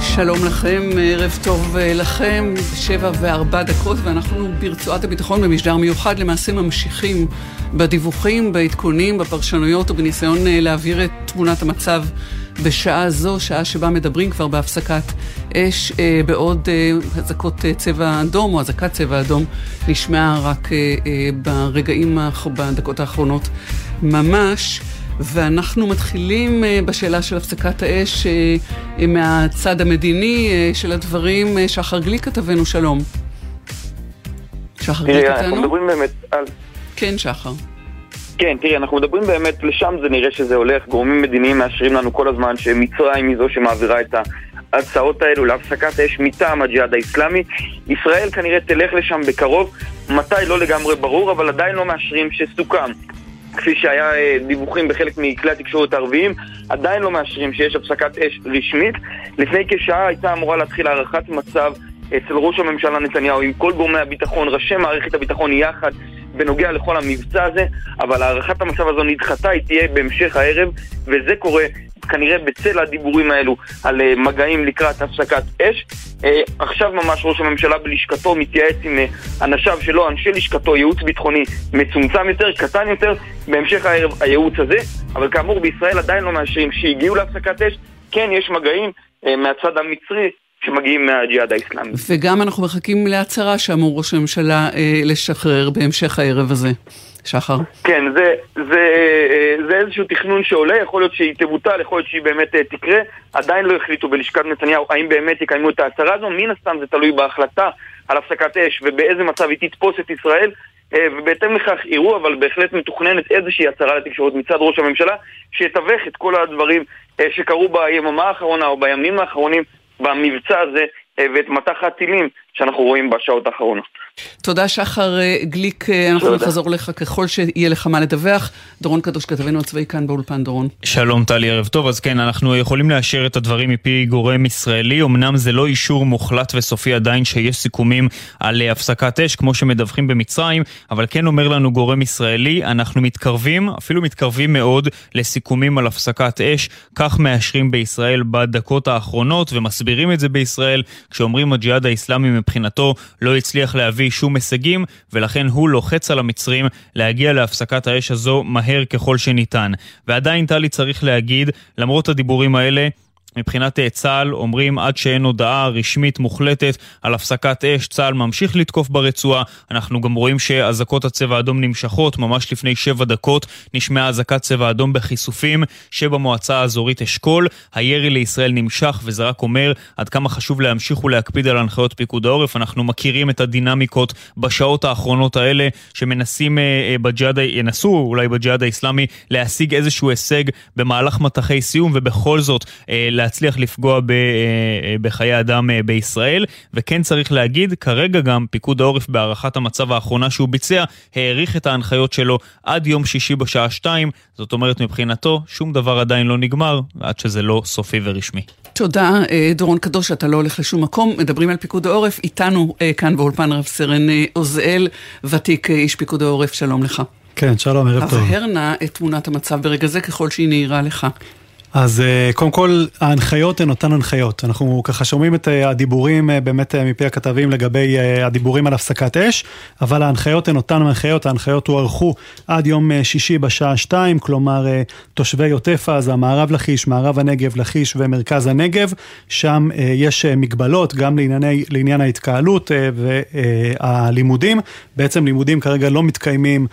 שלום לכם, ערב טוב אה, לכם, שבע וארבע דקות, ואנחנו ברצועת הביטחון במשדר מיוחד. למעשה ממשיכים בדיווחים, בעדכונים, בפרשנויות ובניסיון אה, להעביר את תמונת המצב בשעה זו, שעה שבה מדברים כבר בהפסקת אש, אה, בעוד אזעקות צבע אדום או אזעקת צבע אדום נשמעה רק ברגעים, בדקות האחרונות ממש. ואנחנו מתחילים אה, בשאלה של הפסקת האש אה, מהצד המדיני אה, של הדברים. שחר גליק כתבנו, שלום. שחר גליק איתנו? אנחנו מדברים באמת על... כן, שחר. כן, תראי, אנחנו מדברים באמת, לשם זה נראה שזה הולך, גורמים מדיניים מאשרים לנו כל הזמן שמצרים היא זו שמעבירה את ההצעות האלו להפסקת אש מטעם הג'יהאד האיסלאמי. ישראל כנראה תלך לשם בקרוב, מתי לא לגמרי ברור, אבל עדיין לא מאשרים שסוכם כפי שהיה אה, דיווחים בחלק מכלי התקשורת הערביים, עדיין לא מאשרים שיש הפסקת אש רשמית. לפני כשעה הייתה אמורה להתחיל הערכת מצב אצל ראש הממשלה נתניהו עם כל גורמי הביטחון, ראשי מערכת הביטחון יחד בנוגע לכל המבצע הזה, אבל הערכת המצב הזו נדחתה, היא תהיה בהמשך הערב, וזה קורה כנראה בצל הדיבורים האלו על uh, מגעים לקראת הפסקת אש. Uh, עכשיו ממש ראש הממשלה בלשכתו מתייעץ עם uh, אנשיו שלו, אנשי לשכתו, ייעוץ ביטחוני מצומצם יותר, קטן יותר, בהמשך הערב הייעוץ הזה, אבל כאמור בישראל עדיין לא מאשרים שהגיעו להפסקת אש, כן יש מגעים מהצד המצרי שמגיעים מהג'יהאד האיסלאמי. וגם אנחנו מחכים להצהרה שאמור ראש הממשלה אה, לשחרר בהמשך הערב הזה. שחר? כן, זה, זה, זה איזשהו תכנון שעולה, יכול להיות שהיא תבוטל, יכול להיות שהיא באמת אה, תקרה. עדיין לא החליטו בלשכת נתניהו האם באמת יקיימו את ההצהרה הזו, מן הסתם זה תלוי בהחלטה על הפסקת אש ובאיזה מצב היא תתפוס את ישראל. אה, ובהתאם לכך יראו, אבל בהחלט מתוכננת איזושהי הצהרה לתקשורת מצד ראש הממשלה, שיתווך את כל הדברים אה, שקרו ביממה האחרונה או בימים האחרונים במבצע הזה ואת מטח הטילים שאנחנו רואים בשעות האחרונות. תודה שחר אה, גליק, אה, אנחנו תודה. נחזור לך ככל שיהיה לך מה לדווח. דורון קדוש, כתבנו הצבאי כאן באולפן, דורון. שלום טלי, ערב טוב. אז כן, אנחנו יכולים לאשר את הדברים מפי גורם ישראלי. אמנם זה לא אישור מוחלט וסופי עדיין שיש סיכומים על אה, הפסקת אש, כמו שמדווחים במצרים, אבל כן אומר לנו גורם ישראלי, אנחנו מתקרבים, אפילו מתקרבים מאוד, לסיכומים על הפסקת אש. כך מאשרים בישראל בדקות האחרונות, ומסבירים את זה בישראל, כשאומרים הג'יהאד האיסלאמי מבחינתו לא הצליח להביא שום הישגים, ולכן הוא לוחץ על המצרים להגיע להפסקת האש הזו מהר ככל שניתן. ועדיין טלי צריך להגיד, למרות הדיבורים האלה, מבחינת אה, צה"ל אומרים עד שאין הודעה רשמית מוחלטת על הפסקת אש, צה"ל ממשיך לתקוף ברצועה. אנחנו גם רואים שאזעקות הצבע האדום נמשכות, ממש לפני שבע דקות נשמעה אזעקת צבע אדום בחיסופים שבמועצה האזורית אשכול. הירי לישראל נמשך וזה רק אומר עד כמה חשוב להמשיך ולהקפיד על הנחיות פיקוד העורף. אנחנו מכירים את הדינמיקות בשעות האחרונות האלה שמנסים אה, אה, בג'יהאד, ינסו אולי בג'יהאד האיסלאמי להשיג איזשהו הישג במהלך מטחי סיום ובכל זאת להצליח לפגוע ב, אה, אה, בחיי אדם אה, בישראל. וכן צריך להגיד, כרגע גם פיקוד העורף בהערכת המצב האחרונה שהוא ביצע, האריך את ההנחיות שלו עד יום שישי בשעה שתיים. זאת אומרת, מבחינתו, שום דבר עדיין לא נגמר, עד שזה לא סופי ורשמי. תודה, דורון קדוש, אתה לא הולך לשום מקום. מדברים על פיקוד העורף, איתנו כאן באולפן רב סרן עוזאל, ותיק איש פיקוד העורף, שלום לך. כן, שלום, ערב טוב. הבהר נא את תמונת המצב ברגע זה ככל שהיא נהירה לך. אז אה, קודם כל, ההנחיות הן אותן הנחיות. אנחנו ככה שומעים את אה, הדיבורים אה, באמת מפי הכתבים לגבי הדיבורים על הפסקת אש, אבל ההנחיות הן אותן הנחיות, ההנחיות הוארכו עד יום שישי בשעה שתיים, כלומר תושבי עוטף עזה, מערב לכיש, מערב הנגב, לכיש ומרכז הנגב, שם יש מגבלות גם לענייני, לעניין ההתקהלות והלימודים. בעצם לימודים כרגע לא מתקיימים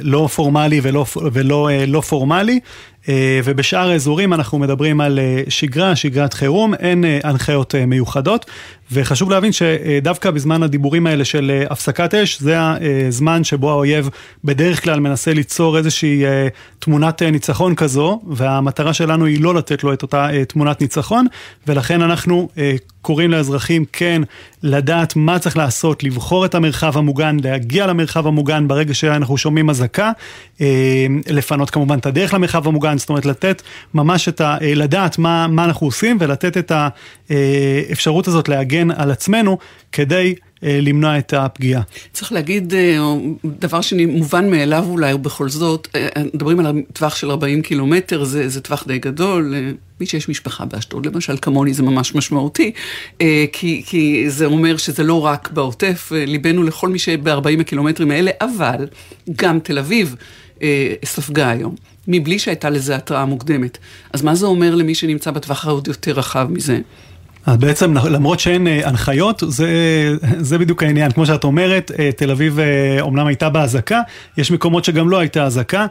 לא פורמלי ולא, ולא לא פורמלי. אה, ובשאר האזורים אנחנו מדברים על אה, שגרה, שגרת חירום, אין אה, הנחיות מיוחדות. וחשוב להבין שדווקא בזמן הדיבורים האלה של הפסקת אש, זה הזמן שבו האויב בדרך כלל מנסה ליצור איזושהי תמונת ניצחון כזו, והמטרה שלנו היא לא לתת לו את אותה תמונת ניצחון, ולכן אנחנו קוראים לאזרחים כן לדעת מה צריך לעשות, לבחור את המרחב המוגן, להגיע למרחב המוגן ברגע שאנחנו שומעים אזעקה, לפנות כמובן את הדרך למרחב המוגן, זאת אומרת לתת ממש את ה... לדעת מה, מה אנחנו עושים ולתת את האפשרות הזאת להגן על עצמנו כדי למנוע את הפגיעה. צריך להגיד דבר שמובן מאליו אולי, ובכל זאת, מדברים על טווח של 40 קילומטר, זה, זה טווח די גדול. מי שיש משפחה באשדוד, למשל, כמוני זה ממש משמעותי, כי, כי זה אומר שזה לא רק בעוטף, ליבנו לכל מי שב-40 הקילומטרים האלה, אבל גם תל אביב ספגה היום. מבלי שהייתה לזה התראה מוקדמת. אז מה זה אומר למי שנמצא בטווח העוד יותר רחב מזה? אז בעצם למרות שאין אה, הנחיות, זה, זה בדיוק העניין. כמו שאת אומרת, אה, תל אביב אומנם אה, הייתה באזעקה, יש מקומות שגם לא הייתה אזעקה,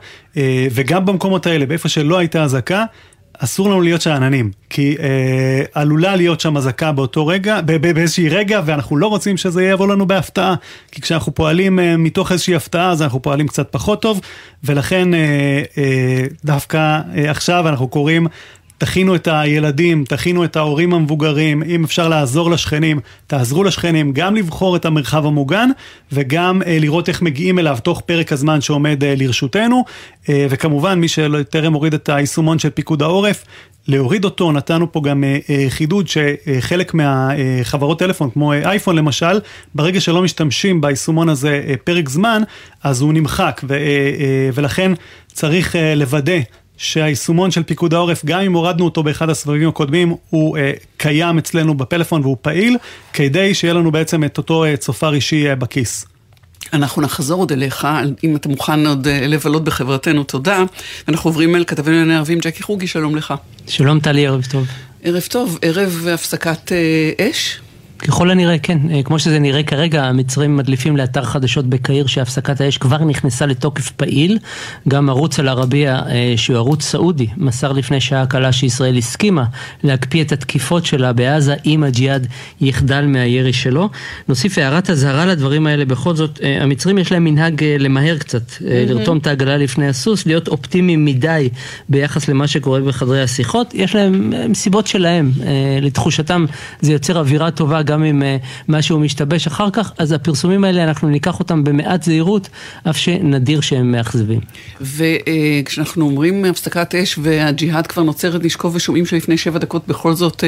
וגם במקומות האלה, באיפה שלא הייתה אזעקה, אסור לנו להיות שאננים, כי אה, עלולה להיות שם אזעקה באותו רגע, באיזשהי רגע, ואנחנו לא רוצים שזה יבוא לנו בהפתעה, כי כשאנחנו פועלים אה, מתוך איזושהי הפתעה, אז אנחנו פועלים קצת פחות טוב, ולכן אה, אה, דווקא אה, עכשיו אנחנו קוראים תכינו את הילדים, תכינו את ההורים המבוגרים, אם אפשר לעזור לשכנים, תעזרו לשכנים גם לבחור את המרחב המוגן וגם אה, לראות איך מגיעים אליו תוך פרק הזמן שעומד אה, לרשותנו. אה, וכמובן מי שטרם הוריד את היישומון של פיקוד העורף, להוריד אותו, נתנו פה גם אה, אה, חידוד שחלק מהחברות טלפון, כמו אה, אייפון למשל, ברגע שלא משתמשים ביישומון הזה פרק זמן, אז הוא נמחק, ו, ולכן צריך לוודא שהיישומון של פיקוד העורף, גם אם הורדנו אותו באחד הסבבים הקודמים, הוא אה, קיים אצלנו בפלאפון והוא פעיל, כדי שיהיה לנו בעצם את אותו אה, צופר אישי אה, בכיס. אנחנו נחזור עוד אליך, אם אתה מוכן עוד אה, לבלות בחברתנו, תודה. אנחנו עוברים אל כתבינו לענייני ערבים, ג'קי חוגי, שלום לך. שלום טלי, ערב טוב. ערב טוב, ערב הפסקת אה, אש? ככל הנראה, כן. אה, כמו שזה נראה כרגע, המצרים מדליפים לאתר חדשות בקהיר שהפסקת האש כבר נכנסה לתוקף פעיל. גם ערוץ אל-ערבייה, אה, שהוא ערוץ סעודי, מסר לפני שעה קלה שישראל הסכימה להקפיא את התקיפות שלה בעזה אם הג'יהאד יחדל מהירי שלו. נוסיף הערת אזהרה לדברים האלה, בכל זאת, אה, המצרים יש להם מנהג למהר קצת, mm-hmm. לרתום את העגלה לפני הסוס, להיות אופטימיים מדי ביחס למה שקורה בחדרי השיחות. יש להם סיבות שלהם, לתחושתם זה יוצר אווירה טובה גם אם uh, משהו משתבש אחר כך, אז הפרסומים האלה אנחנו ניקח אותם במעט זהירות, אף שנדיר שהם מאכזבים. וכשאנחנו אומרים הפסקת אש והג'יהאד כבר נוצרת נשקוב ושומעים שלפני שבע דקות בכל זאת...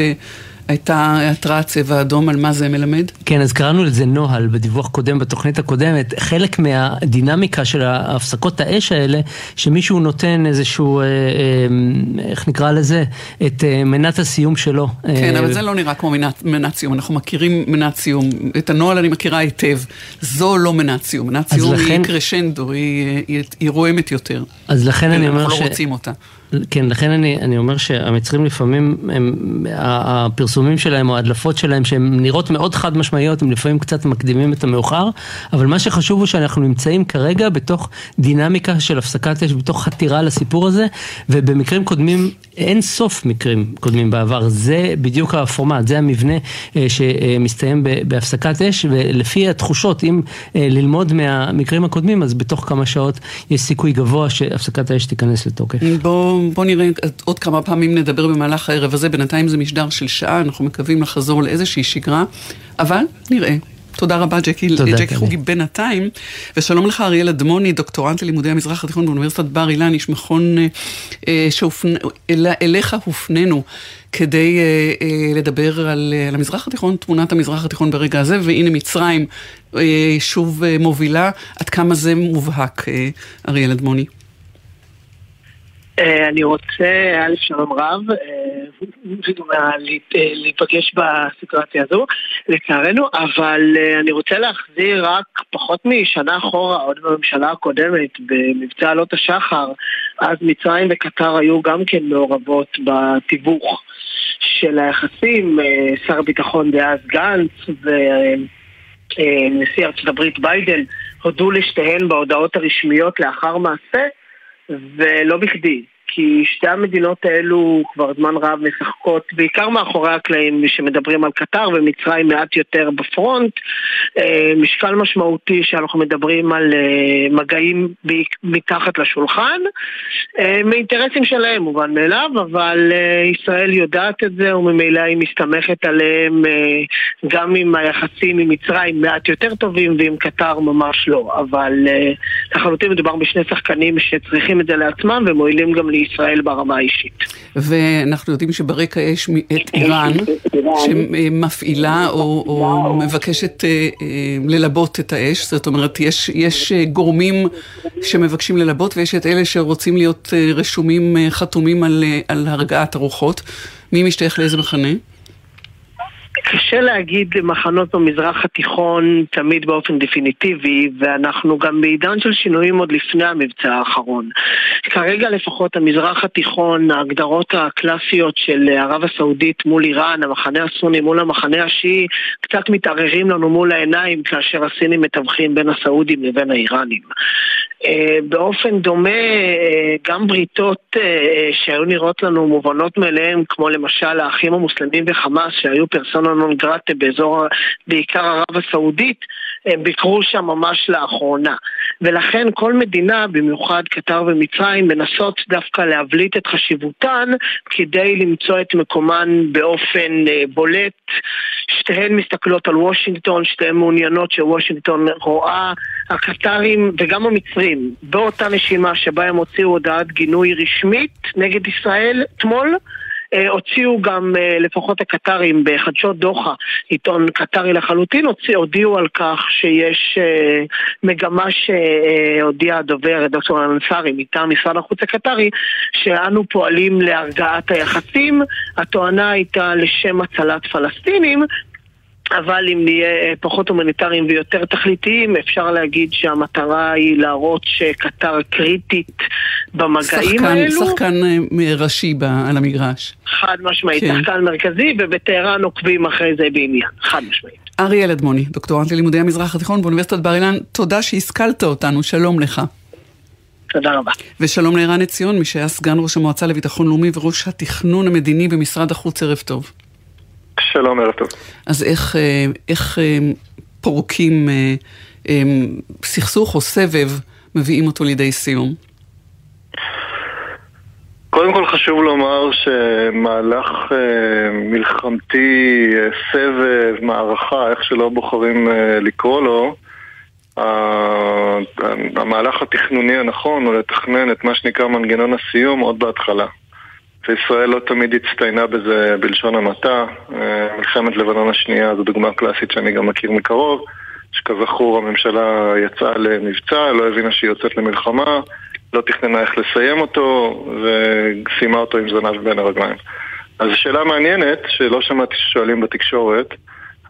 הייתה התרעת צבע אדום, על מה זה מלמד? כן, אז קראנו לזה נוהל בדיווח קודם, בתוכנית הקודמת. חלק מהדינמיקה של הפסקות האש האלה, שמישהו נותן איזשהו, אה, אה, איך נקרא לזה, את אה, מנת הסיום שלו. כן, אבל זה לא נראה כמו מנת, מנת סיום, אנחנו מכירים מנת סיום. את הנוהל אני מכירה היטב. זו לא מנת סיום, מנת סיום לכן... היא קרשנדו, היא, היא, היא רועמת יותר. אז לכן אני אומר ש... אנחנו לא רוצים אותה. כן, לכן אני, אני אומר שהמצרים לפעמים, הם, הפרסומים שלהם או ההדלפות שלהם, שהן נראות מאוד חד משמעיות, הם לפעמים קצת מקדימים את המאוחר, אבל מה שחשוב הוא שאנחנו נמצאים כרגע בתוך דינמיקה של הפסקת אש, בתוך חתירה לסיפור הזה, ובמקרים קודמים, אין סוף מקרים קודמים בעבר, זה בדיוק הפורמט, זה המבנה אה, שמסתיים בהפסקת אש, ולפי התחושות, אם אה, ללמוד מהמקרים הקודמים, אז בתוך כמה שעות יש סיכוי גבוה שהפסקת האש תיכנס לתוקף. בוא בוא נראה, עוד כמה פעמים נדבר במהלך הערב הזה, בינתיים זה משדר של שעה, אנחנו מקווים לחזור לאיזושהי שגרה, אבל נראה. תודה רבה, ג'קי, תודה, ג'קי חוגי בינתיים. ושלום לך, אריאל אדמוני, דוקטורנט ללימודי המזרח התיכון באוניברסיטת בר אילן, איש מכון אה, אה שאליך הופנינו כדי אה, אה, לדבר על, אה, על המזרח התיכון, תמונת המזרח התיכון ברגע הזה, והנה מצרים אה, שוב אה, מובילה. עד כמה זה מובהק, אה, אריאל אדמוני? אה, אני רוצה, א', שלום רב, אה, להיפגש בסיטואציה הזו, לצערנו, אבל אה, אני רוצה להחזיר רק פחות משנה אחורה, עוד בממשלה הקודמת, במבצע עלות השחר, אז מצרים וקטר היו גם כן מעורבות בתיווך של היחסים, שר הביטחון דאז גנץ ונשיא ארצות הברית ביידן הודו לשתיהן בהודעות הרשמיות לאחר מעשה ולא בכדי, כי שתי המדינות האלו כבר זמן רב משחקות בעיקר מאחורי הקלעים שמדברים על קטר ומצרים מעט יותר בפרונט אה, משקל משמעותי שאנחנו מדברים על אה, מגעים מתחת לשולחן אה, מאינטרסים שלהם מובן מאליו אבל ישראל יודעת את זה וממילא היא מסתמכת עליהם גם אם היחסים עם מצרים מעט יותר טובים ועם קטר ממש לא. אבל לחלוטין מדובר בשני שחקנים שצריכים את זה לעצמם ומועילים גם לישראל ברמה האישית. ואנחנו יודעים שברקע יש את איראן, שמפעילה או, או מבקשת אה, אה, ללבות את האש, זאת אומרת, יש, יש גורמים שמבקשים ללבות ויש את אלה שרוצים להיות רשומים, חתומים על, על הרגעת הרוחות. מי משתייך לאיזה מחנה? קשה להגיד מחנות במזרח התיכון תמיד באופן דפיניטיבי, ואנחנו גם בעידן של שינויים עוד לפני המבצע האחרון. כרגע לפחות המזרח התיכון, ההגדרות הקלאסיות של ערב הסעודית מול איראן, המחנה הסוני מול המחנה השיעי, קצת מתערערים לנו מול העיניים כאשר הסינים מתווכים בין הסעודים לבין האיראנים. אה, באופן דומה, אה, גם בריתות אה, שהיו נראות לנו מובנות מאליהן, כמו למשל האחים המוסלמים וחמאס, שהיו פרסונה נון גרטה באזור, בעיקר ערב הסעודית, הם ביקרו שם ממש לאחרונה. ולכן כל מדינה, במיוחד קטר ומצרים, מנסות דווקא להבליט את חשיבותן כדי למצוא את מקומן באופן בולט. שתיהן מסתכלות על וושינגטון, שתיהן מעוניינות שוושינגטון רואה, הקטרים וגם המצרים באותה נשימה שבה הם הוציאו הודעת גינוי רשמית נגד ישראל אתמול, אה, הוציאו גם, אה, לפחות הקטרים, בחדשות דוחה, עיתון קטרי לחלוטין, הודיעו על כך שיש אה, מגמה שהודיע הדובר, דוקטור אנסארי, מטעם משרד החוץ הקטרי, שאנו פועלים להרגעת היחסים. התואנה הייתה לשם הצלת פלסטינים, אבל אם נהיה פחות הומניטריים ויותר תכליתיים, אפשר להגיד שהמטרה היא להראות שקטר קריטית במגעים שחקן, האלו. שחקן אה, ראשי על המגרש. חד משמעית, כן. שחקן מרכזי, ובטהרן עוקבים אחרי זה בעניין, חד משמעית. אריאל אדמוני, דוקטורנט ללימודי המזרח התיכון באוניברסיטת בר אילן, תודה שהשכלת אותנו, שלום לך. תודה רבה. ושלום לערן עציון, מי שהיה סגן ראש המועצה לביטחון לאומי וראש התכנון המדיני במשרד החוץ, ערב טוב. שלום, ערב טוב. אז איך, אה, איך אה, פורקים אה, סכסוך או סבב, מביאים אותו לידי סיום? קודם כל חשוב לומר שמהלך מלחמתי, סבב, מערכה, איך שלא בוחרים לקרוא לו, המהלך התכנוני הנכון הוא לתכנן את מה שנקרא מנגנון הסיום עוד בהתחלה. וישראל לא תמיד הצטיינה בזה בלשון המעטה. אה, מלחמת לבנון השנייה זו דוגמה קלאסית שאני גם מכיר מקרוב, שכזכור הממשלה יצאה למבצע, לא הבינה שהיא יוצאת למלחמה, לא תכננה איך לסיים אותו, וסיימה אותו עם זנב בין הרגליים. אז שאלה מעניינת, שלא שמעתי ששואלים בתקשורת,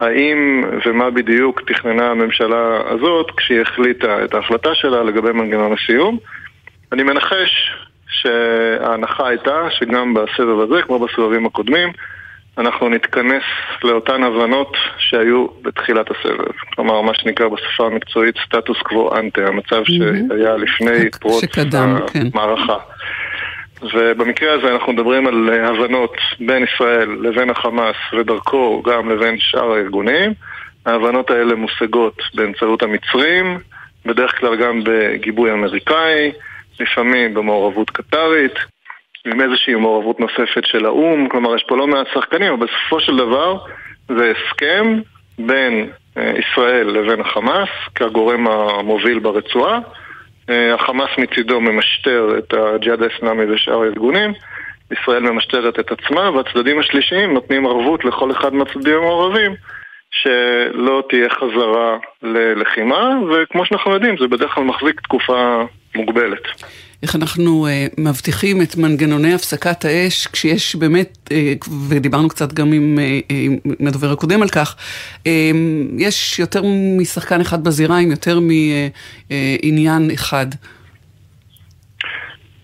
האם ומה בדיוק תכננה הממשלה הזאת כשהיא החליטה את ההחלטה שלה לגבי מנגנון הסיום? אני מנחש שההנחה הייתה שגם בסבב הזה, כמו בסבבים הקודמים, אנחנו נתכנס לאותן הבנות שהיו בתחילת הסבב. כלומר, מה שנקרא בשפה המקצועית סטטוס קוו אנטה, המצב שהיה לפני פרוץ כן. המערכה. ובמקרה הזה אנחנו מדברים על הבנות בין ישראל לבין החמאס ודרכו גם לבין שאר הארגונים. ההבנות האלה מושגות באמצעות המצרים, בדרך כלל גם בגיבוי אמריקאי, לפעמים במעורבות קטרית, עם איזושהי מעורבות נוספת של האו"ם, כלומר יש פה לא מעט שחקנים, אבל בסופו של דבר זה הסכם בין אה, ישראל לבין החמאס כגורם המוביל ברצועה. אה, החמאס מצידו ממשטר את הג'יהאד האסלאמי ושאר הארגונים, ישראל ממשטרת את עצמה, והצדדים השלישיים נותנים ערבות לכל אחד מהצדדים המעורבים שלא תהיה חזרה ללחימה, וכמו שאנחנו יודעים, זה בדרך כלל מחזיק תקופה מוגבלת. איך אנחנו uh, מבטיחים את מנגנוני הפסקת האש, כשיש באמת, uh, ודיברנו קצת גם עם, uh, עם הדובר הקודם על כך, uh, יש יותר משחקן אחד בזירה עם יותר מעניין uh, uh, אחד.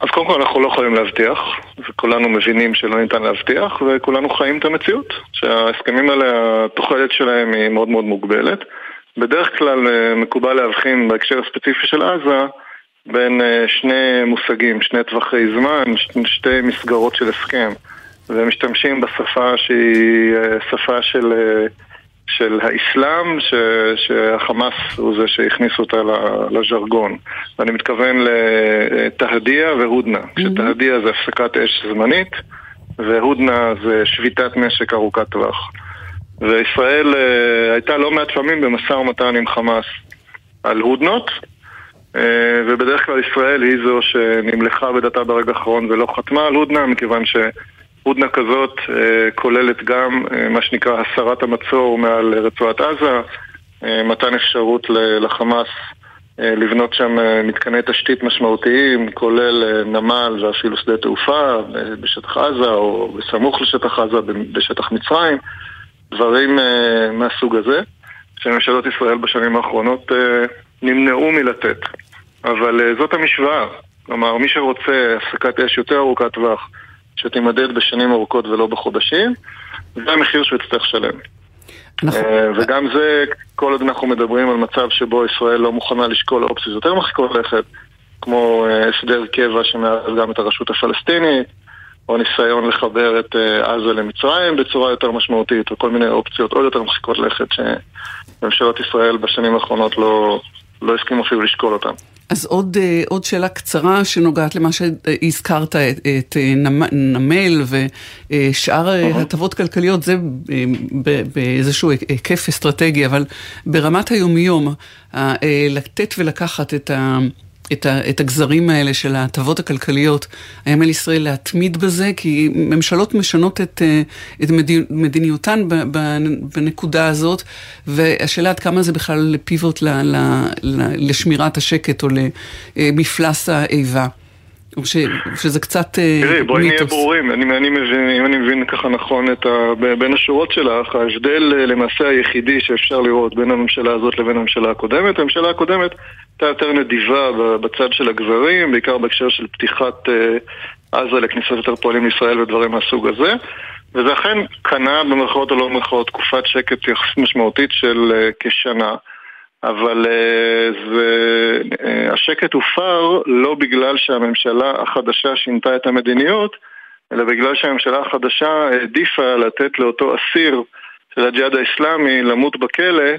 אז קודם כל אנחנו לא יכולים להבטיח, וכולנו מבינים שלא ניתן להבטיח, וכולנו חיים את המציאות, שההסכמים האלה, התוחלת שלהם היא מאוד מאוד מוגבלת. בדרך כלל מקובל להבחין בהקשר הספציפי של עזה בין אה, שני מושגים, שני טווחי זמן, שתי מסגרות של הסכם ומשתמשים בשפה שהיא אה, שפה של, אה, של האסלאם, ש, שהחמאס הוא זה שהכניס אותה לז'רגון. ואני מתכוון לתהדיה והודנה, mm-hmm. כשתהדיה זה הפסקת אש זמנית והודנה זה שביתת נשק ארוכת טווח. וישראל הייתה לא מעט פעמים במשא ומתן עם חמאס על הודנות ובדרך כלל ישראל היא זו שנמלכה בדתה ברגע האחרון ולא חתמה על הודנה, מכיוון שהודנה כזאת כוללת גם מה שנקרא הסרת המצור מעל רצועת עזה, מתן אפשרות לחמאס לבנות שם מתקני תשתית משמעותיים, כולל נמל ואפילו שדה תעופה בשטח עזה או בסמוך לשטח עזה בשטח מצרים, דברים מהסוג הזה, שממשלות ישראל בשנים האחרונות נמנעו מלתת. אבל זאת המשוואה, כלומר מי שרוצה הפסקת אש יותר ארוכת טווח שתימדד בשנים ארוכות ולא בחודשים, זה המחיר שהוא יצטרך לשלם. אנחנו... וגם זה, כל עוד אנחנו מדברים על מצב שבו ישראל לא מוכנה לשקול אופציות יותר מרחיקות לכת, כמו הסדר קבע שמערב גם את הרשות הפלסטינית, או ניסיון לחבר את עזה למצרים בצורה יותר משמעותית, או כל מיני אופציות עוד יותר מרחיקות לכת שממשלות ישראל בשנים האחרונות לא, לא הסכימו אפילו לשקול אותן. אז עוד, עוד שאלה קצרה שנוגעת למה שהזכרת, את, את נמל ושאר uh-huh. הטבות כלכליות, זה באיזשהו היקף אסטרטגי, אבל ברמת היומיום, לתת ולקחת את ה... את, ה, את הגזרים האלה של ההטבות הכלכליות, האם על ישראל להתמיד בזה? כי ממשלות משנות את, את מדיניותן בנקודה הזאת, והשאלה עד כמה זה בכלל פיבוט ל, ל, ל, לשמירת השקט או למפלס האיבה. ש, שזה קצת מיתוס. תראי, בואי נהיה ברורים, אני, אני מבין, אם אני מבין ככה נכון את ה, בין השורות שלך, ההבדל למעשה היחידי שאפשר לראות בין הממשלה הזאת לבין הממשלה הקודמת, הממשלה הקודמת הייתה יותר נדיבה בצד של הגזרים, בעיקר בהקשר של פתיחת עזה לכניסת יותר פועלים לישראל ודברים מהסוג הזה. וזה אכן קנה במרכאות או לא במרכאות תקופת שקט יחסית משמעותית של כשנה. אבל זה, השקט הופר לא בגלל שהממשלה החדשה שינתה את המדיניות, אלא בגלל שהממשלה החדשה העדיפה לתת לאותו אסיר של הג'יהאד האיסלאמי למות בכלא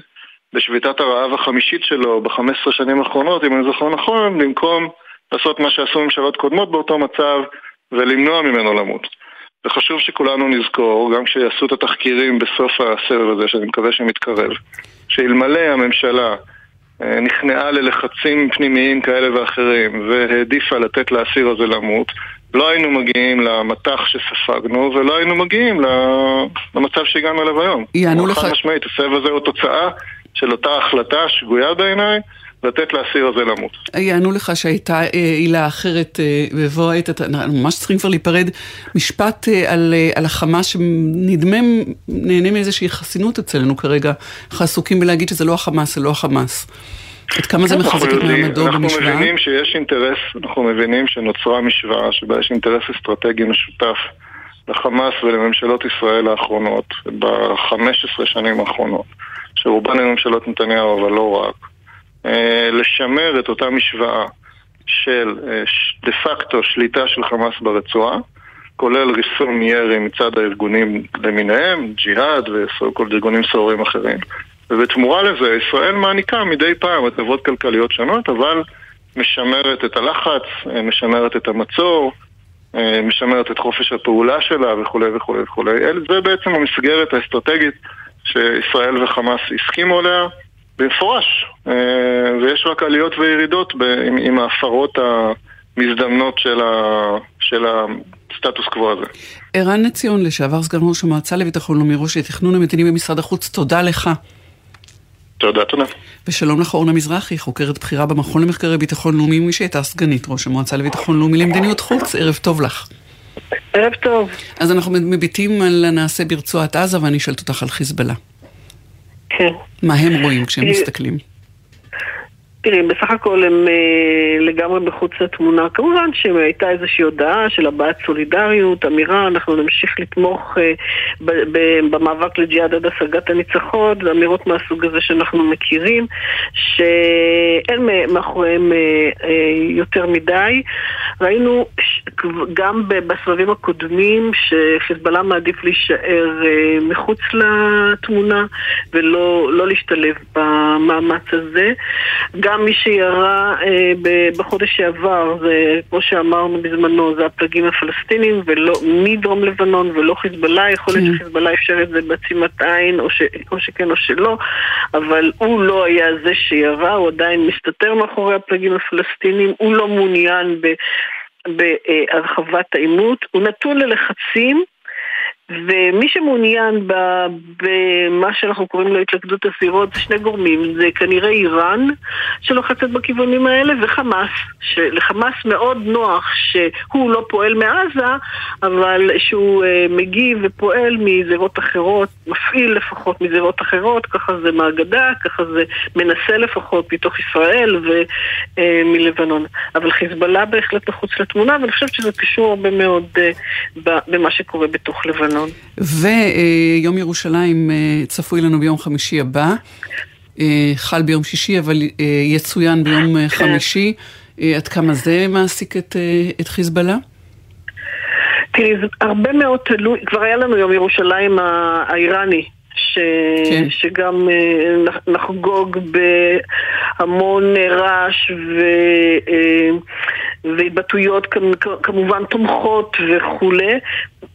בשביתת הרעב החמישית שלו ב-15 שנים האחרונות, אם אני זוכר נכון, במקום לעשות מה שעשו ממשלות קודמות באותו מצב ולמנוע ממנו למות. וחשוב שכולנו נזכור, גם כשיעשו את התחקירים בסוף הסבב הזה, שאני מקווה שמתקרב, שאלמלא הממשלה נכנעה ללחצים פנימיים כאלה ואחרים והעדיפה לתת לאסיר הזה למות, לא היינו מגיעים למטח שספגנו ולא היינו מגיעים למצב שהגענו אליו היום. יענו לך... חד משמעית, הסבב הזה הוא תוצאה של אותה החלטה שגויה בעיניי לתת לאסיר הזה למות. יענו לך שהייתה עילה אחרת בבוא העת, אתה ממש צריכים כבר להיפרד. משפט על, על החמאס שנדמה נהנה מאיזושהי חסינות אצלנו כרגע. אנחנו עסוקים בלהגיד שזה לא החמאס, זה לא החמאס. עד כמה זה מחזק את מעמדו במשוואה? אנחנו מבינים שיש אינטרס, אנחנו מבינים שנוצרה משוואה שבה יש אינטרס אסטרטגי משותף לחמאס ולממשלות ישראל האחרונות, ב-15 שנים האחרונות, שרובן הן ממשלות נתניהו אבל לא רק. לשמר את אותה משוואה של דה פקטו שליטה של חמאס ברצועה, כולל ריסון ירי מצד הארגונים למיניהם, ג'יהאד וכל ארגונים סוערים אחרים. ובתמורה לזה ישראל מעניקה מדי פעם הטבות כלכליות שונות, אבל משמרת את הלחץ, משמרת את המצור, משמרת את חופש הפעולה שלה וכולי וכולי וכולי. זה בעצם המסגרת האסטרטגית שישראל וחמאס הסכימו עליה. במפורש, ויש רק עליות וירידות עם, עם ההפרות המזדמנות של, ה, של הסטטוס קוו הזה. ערן נציון, לשעבר סגן ראש המועצה לביטחון לאומי, ראש התכנון המדיני במשרד החוץ, תודה לך. תודה, תודה. ושלום לך אורנה מזרחי, חוקרת בכירה במכון למחקרי ביטחון לאומי, מי שהייתה סגנית ראש המועצה לביטחון לאומי למדיניות חוץ, ערב טוב לך. ערב טוב. אז אנחנו מביטים על הנעשה ברצועת עזה, ואני שואלת אותך על חיזבאללה. כן. מה הם רואים כשהם מסתכלים? תראי, בסך הכל הם אה, לגמרי מחוץ לתמונה. כמובן שהייתה איזושהי הודעה של הבעת סולידריות, אמירה, אנחנו נמשיך לתמוך אה, ב- ב- במאבק לג'יהאד עד השגת הניצחון, ואמירות מהסוג הזה שאנחנו מכירים, שאין מאחוריהם אה, אה, יותר מדי. ראינו... גם בסבבים הקודמים שחיזבאללה מעדיף להישאר אה, מחוץ לתמונה ולא לא להשתלב במאמץ הזה. גם מי שירה אה, בחודש שעבר, זה כמו שאמרנו בזמנו, זה הפלגים הפלסטינים ולא מדרום לבנון ולא חיזבאללה, יכול להיות כן. שחיזבאללה אפשר את זה בעצימת עין או, ש, או שכן או שלא, אבל הוא לא היה זה שירה, הוא עדיין מסתתר מאחורי הפלגים הפלסטינים, הוא לא מעוניין ב... בהרחבת העימות, הוא נתון ללחצים ומי שמעוניין במה שאנחנו קוראים לו התלכדות הסירות זה שני גורמים, זה כנראה איראן שלוחצת בכיוונים האלה וחמאס, שלחמאס מאוד נוח שהוא לא פועל מעזה, אבל שהוא uh, מגיב ופועל מזירות אחרות, מפעיל לפחות מזירות אחרות, ככה זה מהגדה, ככה זה מנסה לפחות מתוך ישראל ומלבנון. אה, אבל חיזבאללה בהחלט מחוץ לתמונה, ואני חושבת שזה קשור הרבה מאוד uh, במה שקורה בתוך לבנון. לבנון. ויום ירושלים אה, צפוי לנו ביום חמישי הבא. אה, חל ביום שישי, אבל אה, יצוין ביום כן. חמישי. עד כמה זה מעסיק את, את חיזבאללה? תראי, זה הרבה מאוד תלוי, כבר היה לנו יום ירושלים האיראני, ש... כן. שגם נחגוג בהמון רעש ו... והתבטאויות כמובן תומכות וכולי.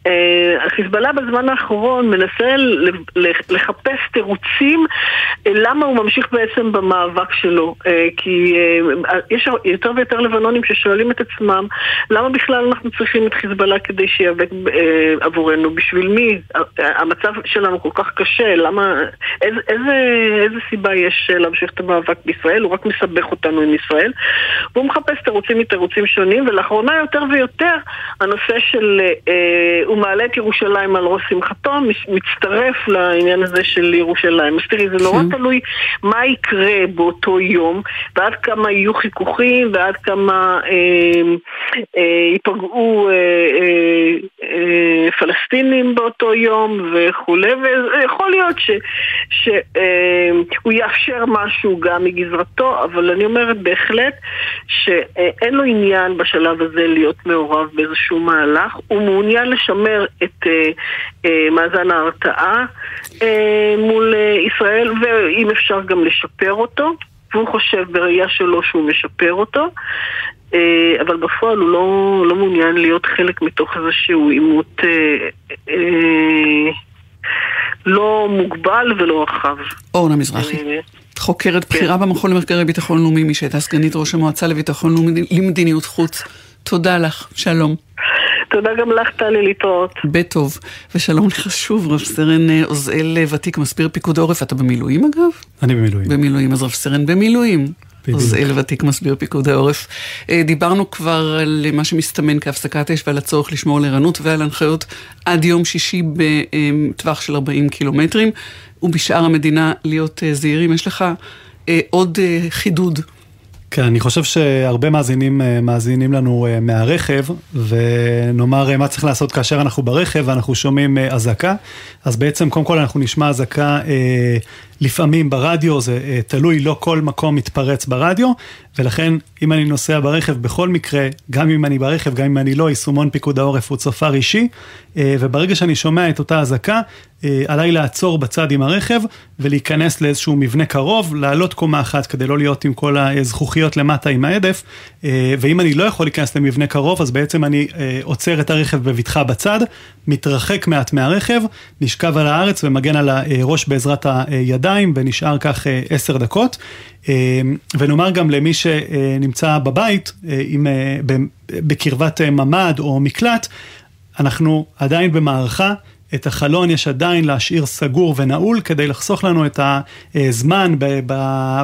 אה, החיזבאללה בזמן האחרון מנסה לחפש תירוצים אה, למה הוא ממשיך בעצם במאבק שלו. אה, כי יש יותר ויותר לבנונים ששואלים את עצמם למה בכלל אנחנו צריכים את חיזבאללה כדי שיאבק עבורנו? בשביל מי? המצב שלנו כל כך קשה, למה... איזה, איזה, איזה סיבה יש להמשיך את המאבק בישראל? הוא רק מסבך אותנו עם ישראל. והוא מחפש תירוצים מתירוצים שונים, ולאחרונה יותר ויותר הנושא של... הוא מעלה את ירושלים על ראש שמחתו, מצטרף לעניין הזה של ירושלים. אז תראי, זה נורא כן. תלוי מה יקרה באותו יום, ועד כמה יהיו חיכוכים, ועד כמה אה, אה, ייפגעו אה, אה, אה, פלסטינים באותו יום וכולי, ויכול להיות שהוא אה, יאפשר משהו גם מגזרתו, אבל אני אומרת בהחלט שאין לו עניין בשלב הזה להיות מעורב באיזשהו מהלך, הוא מעוניין לשמר לשמר את אה, אה, מאזן ההרתעה אה, מול ישראל, ואם אפשר גם לשפר אותו. והוא חושב בראייה שלו שהוא משפר אותו, אבל בפועל הוא לא, לא מעוניין להיות חלק מתוך איזשהו עימות אה, אה, לא מוגבל ולא רחב. אורנה מזרחי. חוקרת כן. בכירה במכון למחקרי ביטחון לאומי, מי שהייתה סגנית ראש המועצה לביטחון לאומי למדיניות חוץ. תודה לך, שלום. תודה גם לך, טלי, להתראות. בטוב. ושלום לך שוב, רב סרן אה, עוזאל אה, ותיק, מסביר פיקוד העורף. אתה במילואים אגב? אני במילואים. במילואים, אז רב סרן במילואים. עוזאל ותיק מסביר פיקוד העורף. אה, דיברנו כבר על מה שמסתמן כהפסקת אש ועל הצורך לשמור על ערנות ועל הנחיות עד יום שישי בטווח של 40 קילומטרים, ובשאר המדינה להיות זהירים. יש לך עוד חידוד. כן, אני חושב שהרבה מאזינים אה, מאזינים לנו אה, מהרכב, ונאמר אה, מה צריך לעשות כאשר אנחנו ברכב ואנחנו שומעים אזעקה. אז בעצם קודם כל אנחנו נשמע אזעקה לפעמים ברדיו, זה תלוי, לא כל מקום מתפרץ ברדיו, ולכן אם אני נוסע ברכב, בכל מקרה, גם אם אני ברכב, גם אם אני לא, יישומון פיקוד העורף הוא צופר אישי, וברגע שאני שומע את אותה אזעקה, עליי לעצור בצד עם הרכב ולהיכנס לאיזשהו מבנה קרוב, לעלות קומה אחת כדי לא להיות עם כל הזכוכיות למטה עם ההדף, ואם אני לא יכול להיכנס למבנה קרוב, אז בעצם אני עוצר את הרכב בבטחה בצד, מתרחק מעט מהרכב, נשכב על הארץ ומגן על הראש בעזרת הידיים ונשאר כך עשר דקות. ונאמר גם למי שנמצא בבית, עם, בקרבת ממ"ד או מקלט, אנחנו עדיין במערכה. את החלון יש עדיין להשאיר סגור ונעול כדי לחסוך לנו את הזמן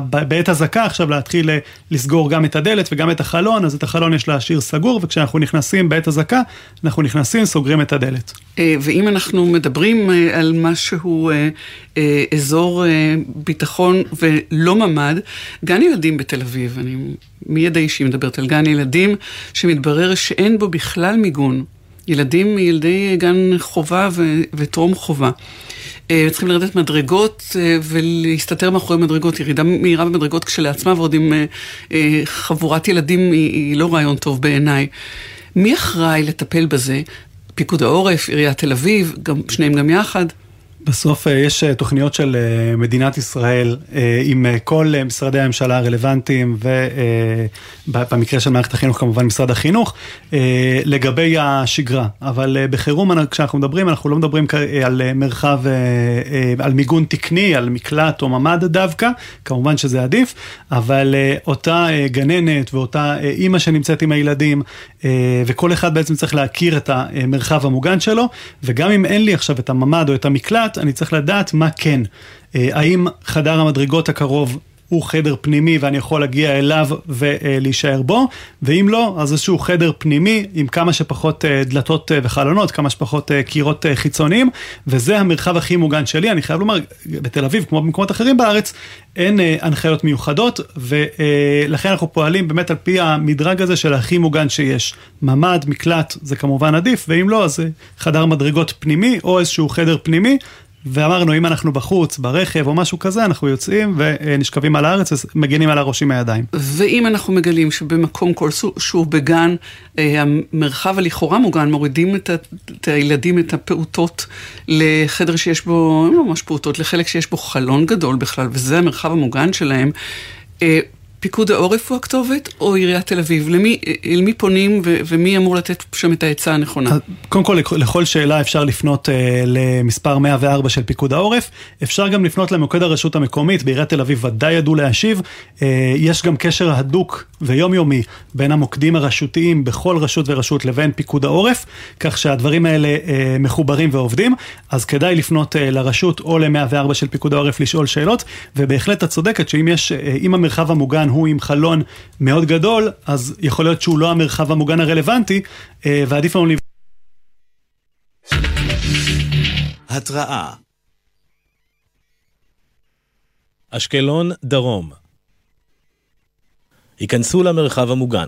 בעת אזעקה עכשיו להתחיל לסגור גם את הדלת וגם את החלון, אז את החלון יש להשאיר סגור וכשאנחנו נכנסים בעת אזעקה, אנחנו נכנסים, סוגרים את הדלת. אה, ואם אנחנו מדברים אה, על משהו, אה, אזור ביטחון ולא ממ"ד, גן ילדים בתל אביב, אני מידע אישי מדברת על גן ילדים שמתברר שאין בו בכלל מיגון. ילדים מילדי גן חובה ו- וטרום חובה. אה, צריכים לרדת מדרגות אה, ולהסתתר מאחורי מדרגות, ירידה מהירה במדרגות כשלעצמה ועוד עם אה, חבורת ילדים היא לא רעיון טוב בעיניי. מי אחראי לטפל בזה? פיקוד העורף, עיריית תל אביב, גם, שניהם גם יחד? בסוף אה, יש אה, תוכניות של אה, מדינת ישראל עם כל משרדי הממשלה הרלוונטיים ובמקרה של מערכת החינוך כמובן משרד החינוך לגבי השגרה, אבל בחירום כשאנחנו מדברים אנחנו לא מדברים על מרחב, על מיגון תקני, על מקלט או ממ"ד דווקא, כמובן שזה עדיף, אבל אותה גננת ואותה אימא שנמצאת עם הילדים וכל אחד בעצם צריך להכיר את המרחב המוגן שלו וגם אם אין לי עכשיו את הממ"ד או את המקלט אני צריך לדעת מה כן. אה, האם חדר המדרגות הקרוב הוא חדר פנימי ואני יכול להגיע אליו ולהישאר בו, ואם לא, אז איזשהו חדר פנימי עם כמה שפחות אה, דלתות אה, וחלונות, כמה שפחות קירות חיצוניים, וזה המרחב הכי מוגן שלי. אני חייב לומר, בתל אביב, כמו במקומות אחרים בארץ, אין הנחיות מיוחדות, ולכן אנחנו פועלים באמת על פי המדרג הזה של הכי מוגן שיש. ממ"ד, מקלט, זה כמובן עדיף, ואם לא, אז חדר מדרגות פנימי, או איזשהו חדר פנימי. ואמרנו, אם אנחנו בחוץ, ברכב או משהו כזה, אנחנו יוצאים ונשכבים על הארץ ומגינים על הראש עם הידיים. ואם אנחנו מגלים שבמקום כלשהו בגן, אה, המרחב הלכאורה מוגן, מורידים את, ה, את הילדים, את הפעוטות, לחדר שיש בו, לא ממש פעוטות, לחלק שיש בו חלון גדול בכלל, וזה המרחב המוגן שלהם. פיקוד העורף הוא הכתובת, או עיריית תל אביב? למי, למי פונים ו, ומי אמור לתת שם את העצה הנכונה? קודם כל, לכל שאלה אפשר לפנות אה, למספר 104 של פיקוד העורף. אפשר גם לפנות למוקד הרשות המקומית, בעיריית תל אביב ודאי ידעו להשיב. אה, יש גם קשר הדוק ויומיומי בין המוקדים הרשותיים בכל רשות ורשות לבין פיקוד העורף, כך שהדברים האלה אה, מחוברים ועובדים. אז כדאי לפנות אה, לרשות או ל-104 של פיקוד העורף לשאול שאלות, ובהחלט את צודקת שאם יש, אה, המרחב המוגן הוא עם חלון מאוד גדול, אז יכול להיות שהוא לא המרחב המוגן הרלוונטי, אה, ועדיף לנו... התראה. אשקלון דרום. היכנסו למרחב המוגן.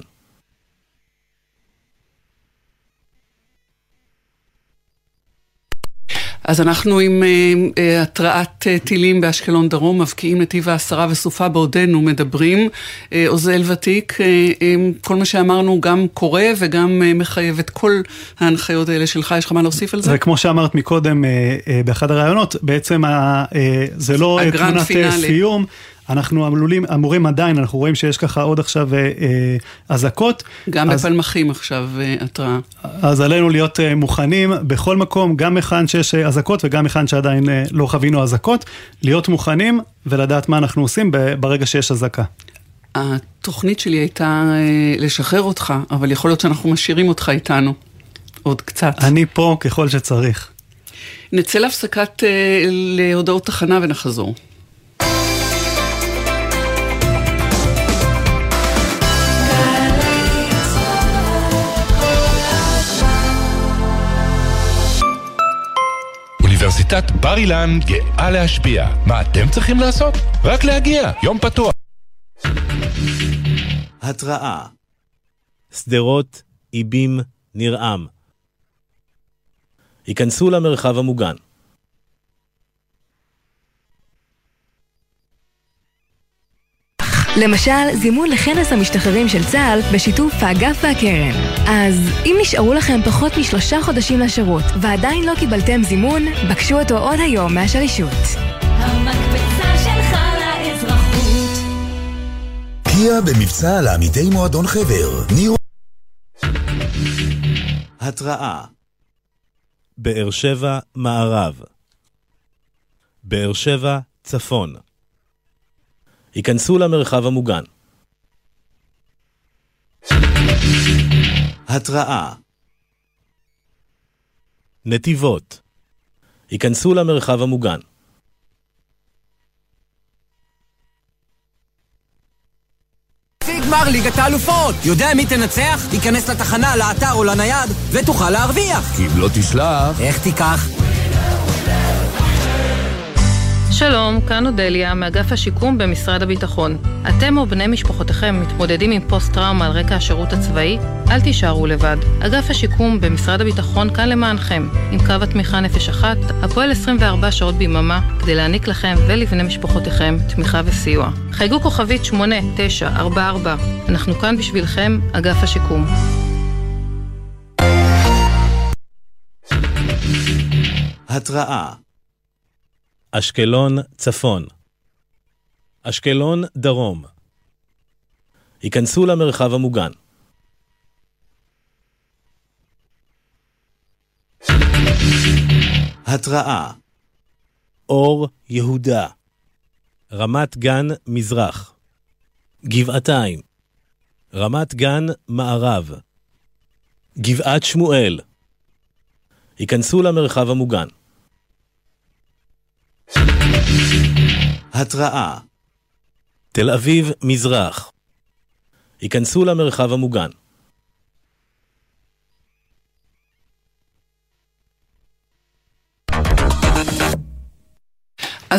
אז אנחנו עם uh, uh, התרעת uh, טילים באשקלון דרום, מבקיעים נתיב העשרה וסופה בעודנו מדברים. Uh, עוזל ותיק, uh, um, כל מה שאמרנו גם קורה וגם uh, מחייב את כל ההנחיות האלה שלך, יש לך מה להוסיף על זה? וכמו שאמרת מקודם uh, uh, באחד הראיונות, בעצם uh, uh, זה לא תמונת סיום. אנחנו עלולים, אמורים עדיין, אנחנו רואים שיש ככה עוד עכשיו אה, אה, אזעקות. גם אז, בפלמחים עכשיו אה, התראה. אז עלינו להיות מוכנים בכל מקום, גם היכן שיש אזעקות וגם היכן שעדיין לא חווינו אזעקות, להיות מוכנים ולדעת מה אנחנו עושים ברגע שיש אזעקה. התוכנית שלי הייתה לשחרר אותך, אבל יכול להיות שאנחנו משאירים אותך איתנו עוד קצת. אני פה ככל שצריך. נצא להפסקת להודעות תחנה ונחזור. אוניברסיטת בר אילן גאה להשפיע. מה אתם צריכים לעשות? רק להגיע, יום פתוח. התראה שדרות, איבים, נרעם. היכנסו למרחב המוגן. למשל, זימון לכנס המשתחררים של צה"ל בשיתוף האגף והקרן. אז אם נשארו לכם פחות משלושה חודשים לשירות ועדיין לא קיבלתם זימון, בקשו אותו עוד היום מהשלישות. המקפצה שלך לאזרחות. קיה במבצע לעמיתי מועדון חבר. ניר... התראה באר שבע מערב באר שבע צפון היכנסו למרחב המוגן. התראה נתיבות היכנסו למרחב המוגן. גמר ליגת האלופות! יודע מי תנצח? תיכנס לתחנה, לאתר או לנייד, ותוכל להרוויח! כי אם לא תשלח... איך תיקח? שלום, כאן אודליה, מאגף השיקום במשרד הביטחון. אתם או בני משפחותיכם מתמודדים עם פוסט-טראומה על רקע השירות הצבאי? אל תישארו לבד. אגף השיקום במשרד הביטחון כאן למענכם, עם קו התמיכה נפש אחת, הפועל 24 שעות ביממה, כדי להעניק לכם ולבני משפחותיכם תמיכה וסיוע. חייגו כוכבית 8944. אנחנו כאן בשבילכם, אגף השיקום. התראה אשקלון צפון. אשקלון דרום. היכנסו למרחב המוגן. התראה. אור יהודה. רמת גן מזרח. גבעתיים. רמת גן מערב. גבעת שמואל. היכנסו למרחב המוגן. התראה תל אביב מזרח היכנסו למרחב המוגן.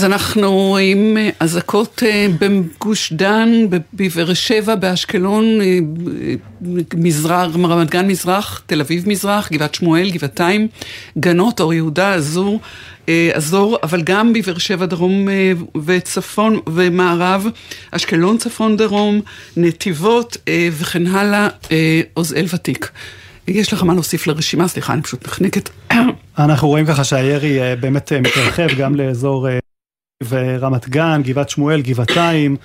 אז אנחנו עם אה, אזעקות אה, בגוש דן, בבאר שבע, באשקלון, אה, מזרח, רמת גן מזרח, תל אביב מזרח, גבעת שמואל, גבעתיים, גנות, אור יהודה, אזור, אזור, אבל גם בבאר שבע דרום וצפון ומערב, אשקלון צפון דרום, נתיבות וכן הלאה, עוזאל ותיק. יש לך מה להוסיף לרשימה? סליחה, אני פשוט נחנקת. אנחנו רואים ככה שהירי באמת מתרחב גם לאזור ורמת גן, גבעת שמואל, גבעתיים,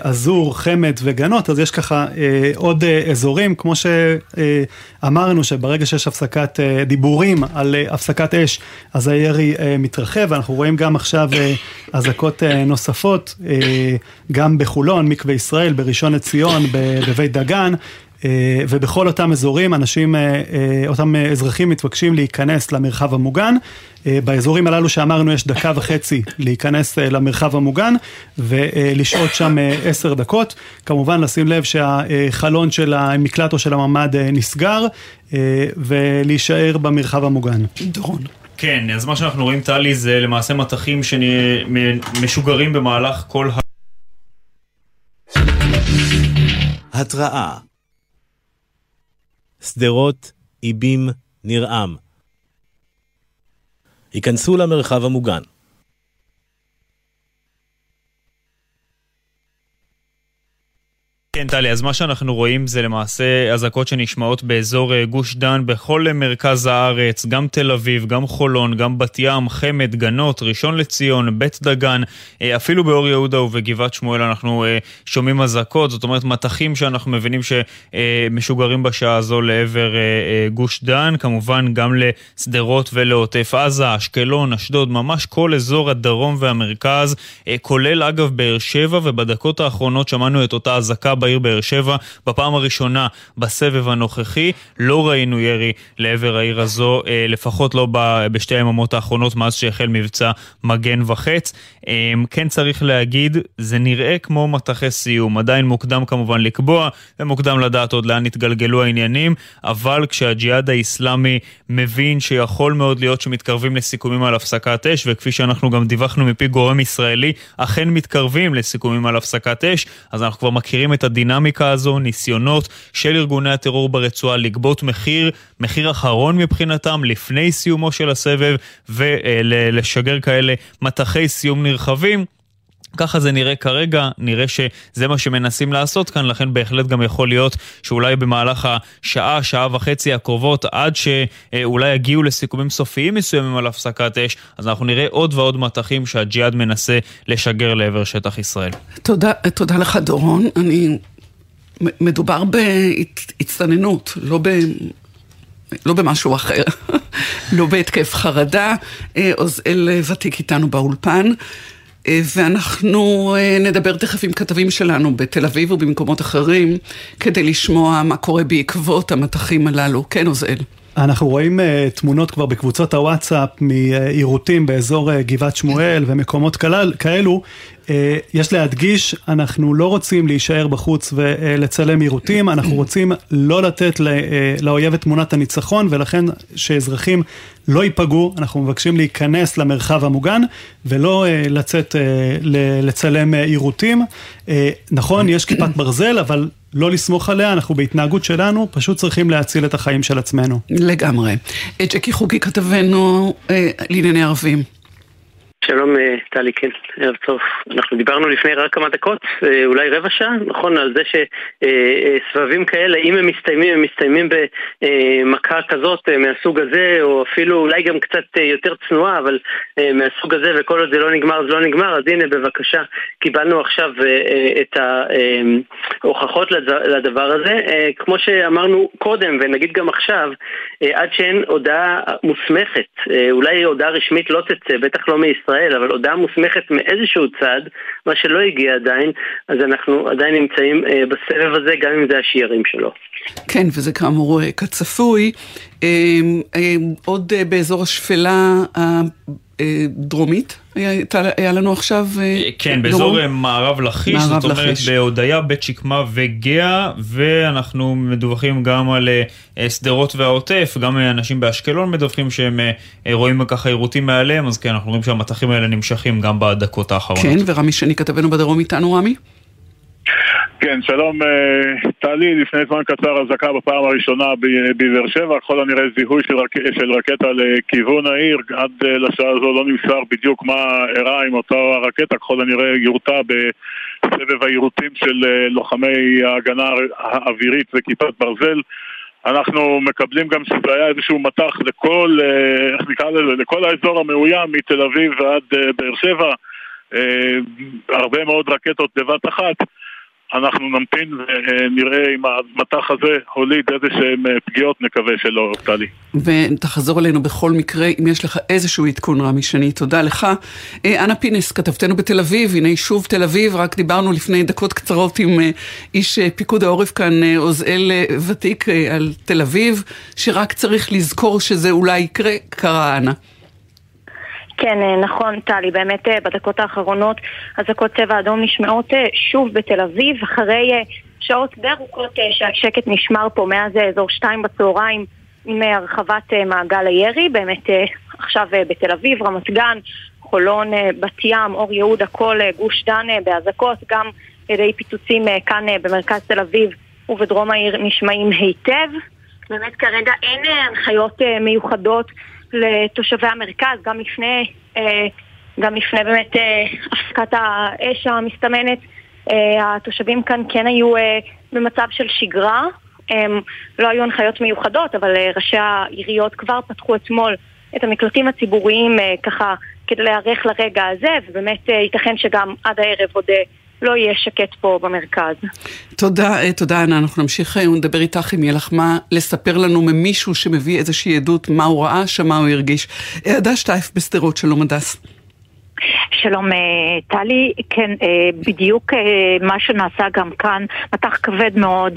עזור, אה, חמד וגנות, אז יש ככה אה, עוד אה, אזורים, כמו שאמרנו שברגע שיש הפסקת דיבורים על הפסקת אש, אז הירי מתרחב, אנחנו רואים גם עכשיו אזעקות נוספות, גם בחולון, מקווה ישראל, בראשון לציון, בבית דגן. ובכל אותם אזורים אנשים, אותם אזרחים מתבקשים להיכנס למרחב המוגן. באזורים הללו שאמרנו יש דקה וחצי להיכנס למרחב המוגן ולשהות שם עשר דקות. כמובן לשים לב שהחלון של המקלט או של הממ"ד נסגר ולהישאר במרחב המוגן. דורון. כן, אז מה שאנחנו רואים, טלי, זה למעשה מטחים שמשוגרים במהלך כל ה... התראה שדרות, איבים, נרעם. היכנסו למרחב המוגן. כן, טלי, אז מה שאנחנו רואים זה למעשה אזעקות שנשמעות באזור אה, גוש דן בכל מרכז הארץ, גם תל אביב, גם חולון, גם בת ים, חמד, גנות, ראשון לציון, בית דגן, אה, אפילו באור יהודה ובגבעת שמואל אנחנו אה, שומעים אזעקות, זאת אומרת מטחים שאנחנו מבינים שמשוגרים בשעה הזו לעבר גוש דן, כמובן גם לשדרות ולעוטף עזה, אשקלון, אשדוד, ממש כל אזור הדרום והמרכז, כולל אגב באר שבע, ובדקות האחרונות שמענו את אותה אזעקה בעיר באר שבע. בפעם הראשונה בסבב הנוכחי לא ראינו ירי לעבר העיר הזו, אה, לפחות לא בשתי היממות האחרונות מאז שהחל מבצע מגן וחץ. אה, כן צריך להגיד, זה נראה כמו מטחי סיום. עדיין מוקדם כמובן לקבוע, ומוקדם לדעת עוד לאן יתגלגלו העניינים, אבל כשהג'יהאד האיסלאמי מבין שיכול מאוד להיות שמתקרבים לסיכומים על הפסקת אש, וכפי שאנחנו גם דיווחנו מפי גורם ישראלי, אכן מתקרבים לסיכומים על הפסקת אש, אז אנחנו כבר מכירים את הדינמיקה הזו, ניסיונות של ארגוני הטרור ברצועה לגבות מחיר, מחיר אחרון מבחינתם, לפני סיומו של הסבב, ולשגר כאלה מטחי סיום נרחבים. ככה זה נראה כרגע, נראה שזה מה שמנסים לעשות כאן, לכן בהחלט גם יכול להיות שאולי במהלך השעה, שעה וחצי הקרובות, עד שאולי יגיעו לסיכומים סופיים מסוימים על הפסקת אש, אז אנחנו נראה עוד ועוד מטחים שהג'יהאד מנסה לשגר לעבר שטח ישראל. תודה, תודה לך דורון. אני... מדובר בהצטננות, לא ב... לא במשהו אחר, לא בהתקף חרדה. אה, עוזאל ותיק איתנו באולפן. אה, ואנחנו אה, נדבר תכף עם כתבים שלנו בתל אביב ובמקומות אחרים, כדי לשמוע מה קורה בעקבות המטחים הללו. כן, עוזאל. אנחנו רואים uh, תמונות כבר בקבוצות הוואטסאפ מעירותים באזור uh, גבעת שמואל ומקומות כלל, כאלו. Uh, יש להדגיש, אנחנו לא רוצים להישאר בחוץ ולצלם עירותים, אנחנו רוצים לא לתת לא, uh, לאויב את תמונת הניצחון, ולכן שאזרחים לא ייפגעו, אנחנו מבקשים להיכנס למרחב המוגן ולא uh, לצאת uh, לצלם עירותים. Uh, נכון, יש כיפת ברזל, אבל לא לסמוך עליה, אנחנו בהתנהגות שלנו פשוט צריכים להציל את החיים של עצמנו. לגמרי. ג'קי חוגי כתבנו אה, לענייני ערבים. שלום טלי, כן, ערב טוב. אנחנו דיברנו לפני רק כמה דקות, אולי רבע שעה, נכון, על זה שסבבים כאלה, אם הם מסתיימים, הם מסתיימים במכה כזאת מהסוג הזה, או אפילו אולי גם קצת יותר צנועה, אבל מהסוג הזה, וכל עוד זה לא נגמר, זה לא נגמר, אז הנה, בבקשה, קיבלנו עכשיו את ההוכחות לדבר הזה. כמו שאמרנו קודם, ונגיד גם עכשיו, עד שאין הודעה מוסמכת, אולי הודעה רשמית לא תצא, בטח לא מישראל, ישראל, אבל הודעה מוסמכת מאיזשהו צד, מה שלא הגיע עדיין, אז אנחנו עדיין נמצאים אה, בסבב הזה, גם אם זה השיירים שלו. כן, וזה כאמור אה, כצפוי. אה, אה, עוד אה, באזור השפלה הדרומית, היה, היה לנו עכשיו אה, כן, באזור דרום. מערב לכיש, מערב זאת אומרת. בהודיה, בית שקמה וגאה, ואנחנו מדווחים גם על שדרות והעוטף, גם אנשים באשקלון מדווחים שהם רואים ככה עירותים מעליהם, אז כן, אנחנו רואים שהמטחים האלה נמשכים גם בדקות האחרונות. כן, ורמי שני כתבנו בדרום איתנו, רמי? כן, שלום אה, טלי, לפני זמן קצר אזעקה בפעם הראשונה בבאר שבע, ככל הנראה זיהוי של, רק, של רקטה לכיוון העיר, עד אה, לשעה הזו לא נמסר בדיוק מה אירע עם אותה הרקטה, ככל הנראה יורתה בסבב היירוטים של אה, לוחמי ההגנה האווירית וכיפת ברזל. אנחנו מקבלים גם שזה היה איזשהו מטח לכל, איך נקרא לזה, לכל האזור המאוים מתל אביב ועד באר שבע, הרבה מאוד רקטות בבת אחת. אנחנו נמתין ונראה אם המטח הזה הוליד איזה שהם אה, פגיעות, נקווה שלא, טלי. ותחזור אלינו בכל מקרה, אם יש לך איזשהו עדכון רמי שני, תודה לך. אה, אנה פינס, כתבתנו בתל אביב, הנה שוב תל אביב, רק דיברנו לפני דקות קצרות עם אה, איש פיקוד העורף כאן, עוזאל ותיק, על תל אביב, שרק צריך לזכור שזה אולי יקרה, קרה אנה. כן, אה, נכון, טלי, באמת אה, בדקות האחרונות אזעקות צבע אדום נשמעות אה, שוב בתל אביב, אחרי שעות די ארוכות שהשקט נשמר פה מאז אזור שתיים בצהריים עם הרחבת מעגל הירי, באמת עכשיו בתל אביב, רמת גן, חולון, בת ים, אור יהודה, כל גוש דן באזעקות, גם ידי פיצוצים כאן במרכז תל אביב ובדרום העיר נשמעים היטב. באמת כרגע אין הנחיות מיוחדות לתושבי המרכז, גם לפני, אה, גם לפני באמת אה, הפסקת האש המסתמנת. אה, התושבים כאן כן היו במצב של שגרה, לא היו הנחיות מיוחדות, אבל ראשי העיריות כבר פתחו אתמול את המקלטים הציבוריים ככה כדי להיערך לרגע הזה, ובאמת ייתכן שגם עד הערב עוד לא יהיה שקט פה במרכז. תודה, אה, תודה אנה, אנחנו נמשיך ונדבר אה, איתך אם יהיה לך מה לספר לנו ממישהו שמביא איזושהי עדות, מה הוא ראה שם, מה הוא הרגיש. אה, הדס שטייף בשדרות, שלום הדס. שלום אה, טלי, כן, אה, בדיוק אה, מה שנעשה גם כאן, מטח כבד מאוד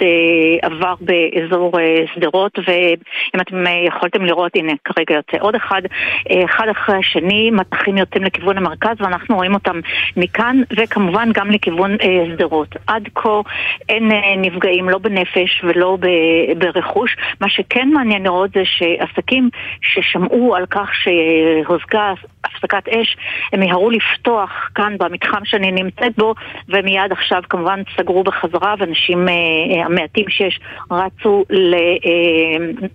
עבר באזור שדרות, ואם אתם יכולתם לראות, הנה כרגע יוצא עוד אחד, אחד אחרי השני, מטחים יוצאים לכיוון המרכז ואנחנו רואים אותם מכאן, וכמובן גם לכיוון שדרות. עד כה אין נפגעים, לא בנפש ולא ברכוש. מה שכן מעניין לראות זה שעסקים ששמעו על כך שהושגה הפסקת אש, הם מיהרו לפתוח כאן במתחם שאני נמצאת בו, ומיד עכשיו כמובן סגרו בחזרה, ואנשים אה, אה, המעטים שיש רצו ל... אה,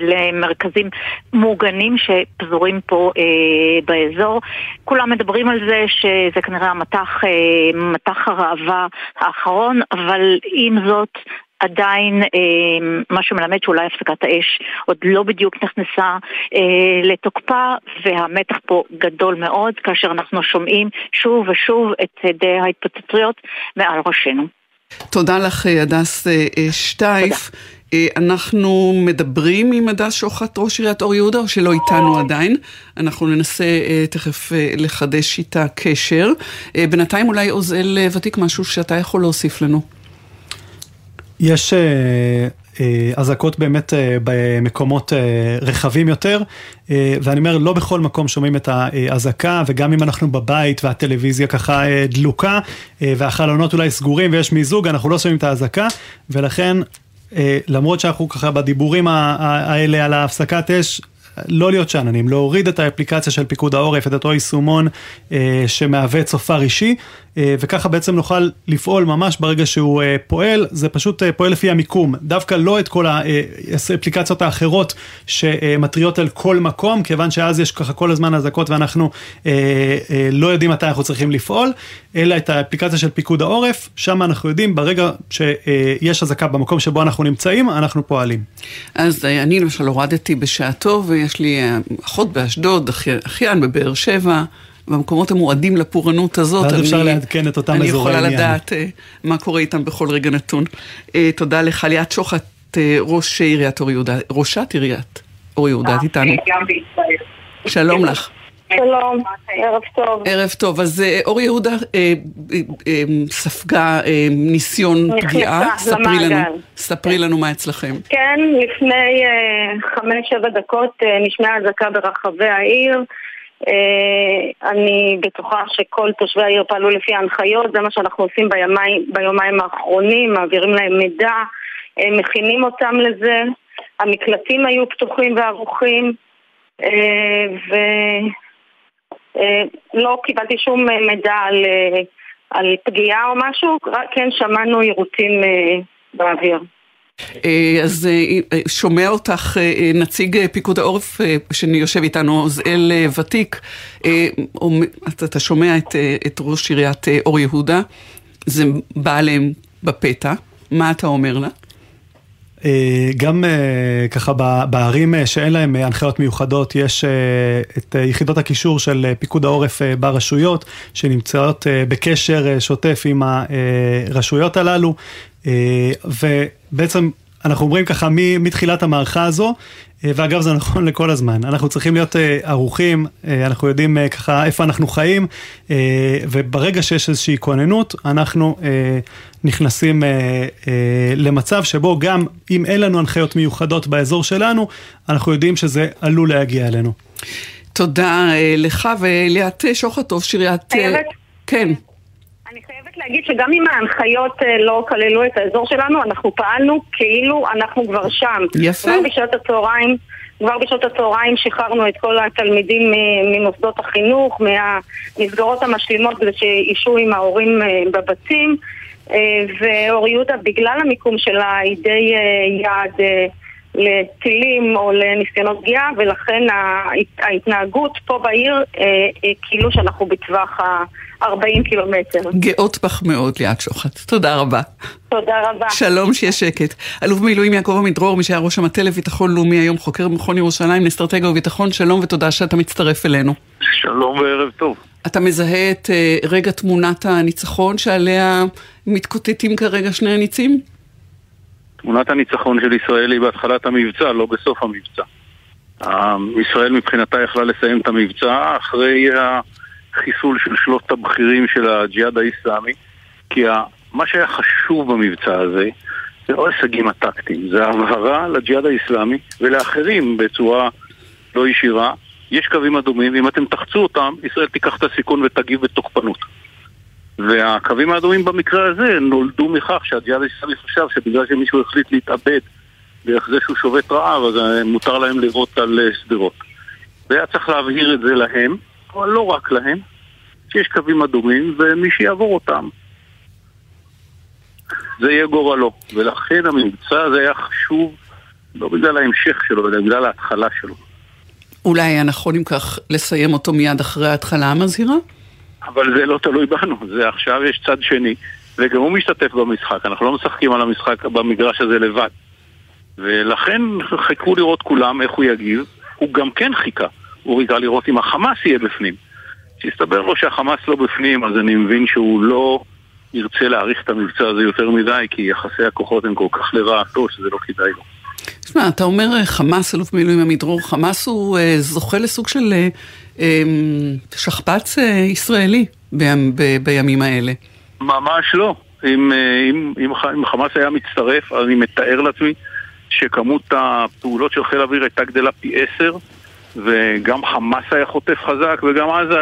למרכזים מוגנים שפזורים פה אה, באזור. כולם מדברים על זה שזה כנראה המטח, אה, מטח הראווה האחרון, אבל עם זאת עדיין אה, מה שמלמד שאולי הפסקת האש עוד לא בדיוק נכנסה אה, לתוקפה והמתח פה גדול מאוד כאשר אנחנו שומעים שוב ושוב את הדי ההתפוצצויות מעל ראשנו. תודה לך הדס אה, אה, שטייף. תודה. אנחנו מדברים עם הדס שוחט, ראש עיריית אור יהודה, או שלא איתנו עדיין. אנחנו ננסה תכף לחדש איתה קשר. בינתיים אולי עוזל ותיק משהו שאתה יכול להוסיף לנו. יש אה, אה, אזעקות באמת אה, במקומות רחבים יותר, ואני אומר, לא בכל מקום שומעים את האזעקה, וגם אם אנחנו בבית והטלוויזיה ככה דלוקה, והחלונות אולי סגורים ויש מיזוג, אנחנו לא שומעים את האזעקה, ולכן למרות שאנחנו ככה בדיבורים האלה על ההפסקת אש, לא להיות שאננים, להוריד את האפליקציה של פיקוד העורף, את אותו יישומון אה, שמהווה צופר אישי, אה, וככה בעצם נוכל לפעול ממש ברגע שהוא אה, פועל, זה פשוט אה, פועל לפי המיקום, דווקא לא את כל האפליקציות האחרות שמתריעות על כל מקום, כיוון שאז יש ככה כל הזמן אזעקות ואנחנו לא יודעים מתי אנחנו צריכים לפעול, אלא את האפליקציה של פיקוד העורף, שם אנחנו יודעים ברגע שיש אזעקה במקום שבו אנחנו נמצאים, אנחנו פועלים. אז אני למשל הורדתי בשעתו, ויש לי אחות באשדוד, אחיין בבאר שבע. במקומות המועדים לפורענות הזאת. ואז אפשר לעדכן את אותם אזורי עניין. אני יכולה לדעת uh, מה קורה איתם בכל רגע נתון. Uh, תודה לך, ליאת שוחט, uh, ראש עיריית אור יהודה, ראשת עיריית אור יהודה, את איתנו. שלום לך. שלום, ערב טוב. ערב טוב, אז אור יהודה אה, אה, אה, ספגה אה, ניסיון פגיעה, ספרי לנו, ספרי לנו מה אצלכם. כן, לפני אה, חמש-שבע דקות אה, נשמעה אזעקה ברחבי העיר. אה, אני בטוחה שכל תושבי העיר פעלו לפי ההנחיות, זה מה שאנחנו עושים ביומיים, ביומיים האחרונים, מעבירים להם מידע, אה, מכינים אותם לזה, המקלטים היו פתוחים וערוכים, אה, ולא קיבלתי שום מידע על, על פגיעה או משהו, רק כן שמענו יירוטים באוויר. אה, אז אה, שומע אותך אה, נציג פיקוד העורף שיושב איתנו, עוזאל ותיק, אתה שומע את, את ראש עיריית אור יהודה, זה בא עליהם בפתע, מה אתה אומר לה? גם ככה בערים שאין להם הנחיות מיוחדות, יש את יחידות הקישור של פיקוד העורף ברשויות, שנמצאות בקשר שוטף עם הרשויות הללו, ובעצם אנחנו אומרים ככה מתחילת המערכה הזו, אה, ואגב זה נכון לכל הזמן, אנחנו צריכים להיות אה, ערוכים, אה, אנחנו יודעים ככה איפה אנחנו חיים, וברגע שיש איזושהי כוננות, אנחנו נכנסים למצב שבו גם אם אין לנו הנחיות מיוחדות באזור שלנו, אנחנו יודעים שזה עלול להגיע אלינו. תודה לך וליאת שוחטוב, שיריית... כן. להגיד שגם אם ההנחיות אה, לא כללו את האזור שלנו, אנחנו פעלנו כאילו אנחנו כבר שם. יפה. כבר בשעות הצהריים, כבר בשעות הצהריים שחררנו את כל התלמידים ממוסדות החינוך, מהמסגרות המשלימות כדי שישו עם ההורים אה, בבתים. אה, ואור יהודה, בגלל המיקום שלה, היא די יעד לטילים או לניסיונות פגיעה, ולכן ההתנהגות פה בעיר כאילו שאנחנו בטווח ה... 40 קילומטר. גאות בך מאוד, ליאת שוחט. תודה רבה. תודה רבה. שלום, שיהיה שקט. אלוף במילואים יעקב עמידרור, מי שהיה ראש המטה לביטחון לאומי, היום חוקר במכון ירושלים לאסטרטגיה וביטחון, שלום ותודה שאתה מצטרף אלינו. שלום וערב טוב. אתה מזהה את uh, רגע תמונת הניצחון שעליה מתקוטטים כרגע שני הניצים? תמונת הניצחון של ישראל היא בהתחלת המבצע, לא בסוף המבצע. ישראל מבחינתה יכלה לסיים את המבצע אחרי חיסול של שלושת הבכירים של הג'יהאד האיסלאמי, כי מה שהיה חשוב במבצע הזה זה לא הישגים הטקטיים, זה הבהרה לג'יהאד האיסלאמי ולאחרים בצורה לא ישירה. יש קווים אדומים, ואם אתם תחצו אותם, ישראל תיקח את הסיכון ותגיב בתוקפנות. והקווים האדומים במקרה הזה נולדו מכך שהג'יהאד האיסלאמי חשב שבגלל שמישהו החליט להתאבד דרך זה שהוא שובת רעב, אז מותר להם לירות על אה, שדרות. והיה צריך להבהיר את זה להם, אבל לא רק להם, שיש קווים אדומים ומי שיעבור אותם זה יהיה גורלו. ולכן המבצע הזה היה חשוב לא בגלל ההמשך שלו, אלא בגלל ההתחלה שלו. אולי היה נכון אם כך לסיים אותו מיד אחרי ההתחלה המזהירה? אבל זה לא תלוי בנו, זה עכשיו יש צד שני, וגם הוא משתתף במשחק, אנחנו לא משחקים על המשחק במגרש הזה לבד. ולכן חיכו לראות כולם איך הוא יגיב, הוא גם כן חיכה. הוא חיכה לראות אם החמאס יהיה בפנים. כשהסתבר לו שהחמאס לא בפנים, אז אני מבין שהוא לא ירצה להאריך את המבצע הזה יותר מדי, כי יחסי הכוחות הם כל כך לרעתו, שזה לא כדאי לו. תשמע, אתה אומר אה, חמאס, אלוף מילואים עמידרור, חמאס הוא אה, זוכה לסוג של אה, אה, שכפ"ץ אה, ישראלי ב, ב, בימים האלה. ממש לא. אם, אה, אם, אם, אם חמאס היה מצטרף, אני מתאר לעצמי שכמות הפעולות של חיל האוויר הייתה גדלה פי עשר. וגם חמאס היה חוטף חזק, וגם עזה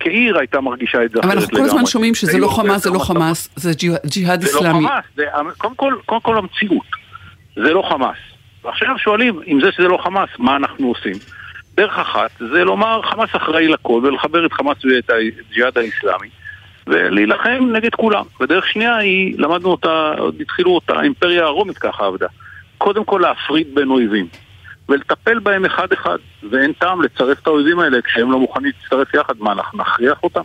כעיר הייתה מרגישה את זה אחרת לגמרי. אבל אנחנו כל הזמן שומעים שזה לא חמאס, זה לא חמאס, זה ג'יהאד אסלאמי. זה לא חמאס, קודם כל המציאות, זה לא חמאס. ועכשיו שואלים, עם זה שזה לא חמאס, מה אנחנו עושים? דרך אחת זה לומר חמאס אחראי לכל ולחבר את חמאס ואת הג'יהאד האיסלאמי ולהילחם נגד כולם. ודרך שנייה היא, למדנו אותה, התחילו אותה, האימפריה הרומית ככה עבדה. קודם כל להפריד בין אויבים ולטפל בהם אחד אחד ואין טעם לצרף את האויבים האלה כשהם לא מוכנים להצטרף יחד, מה אנחנו נכריח אותם?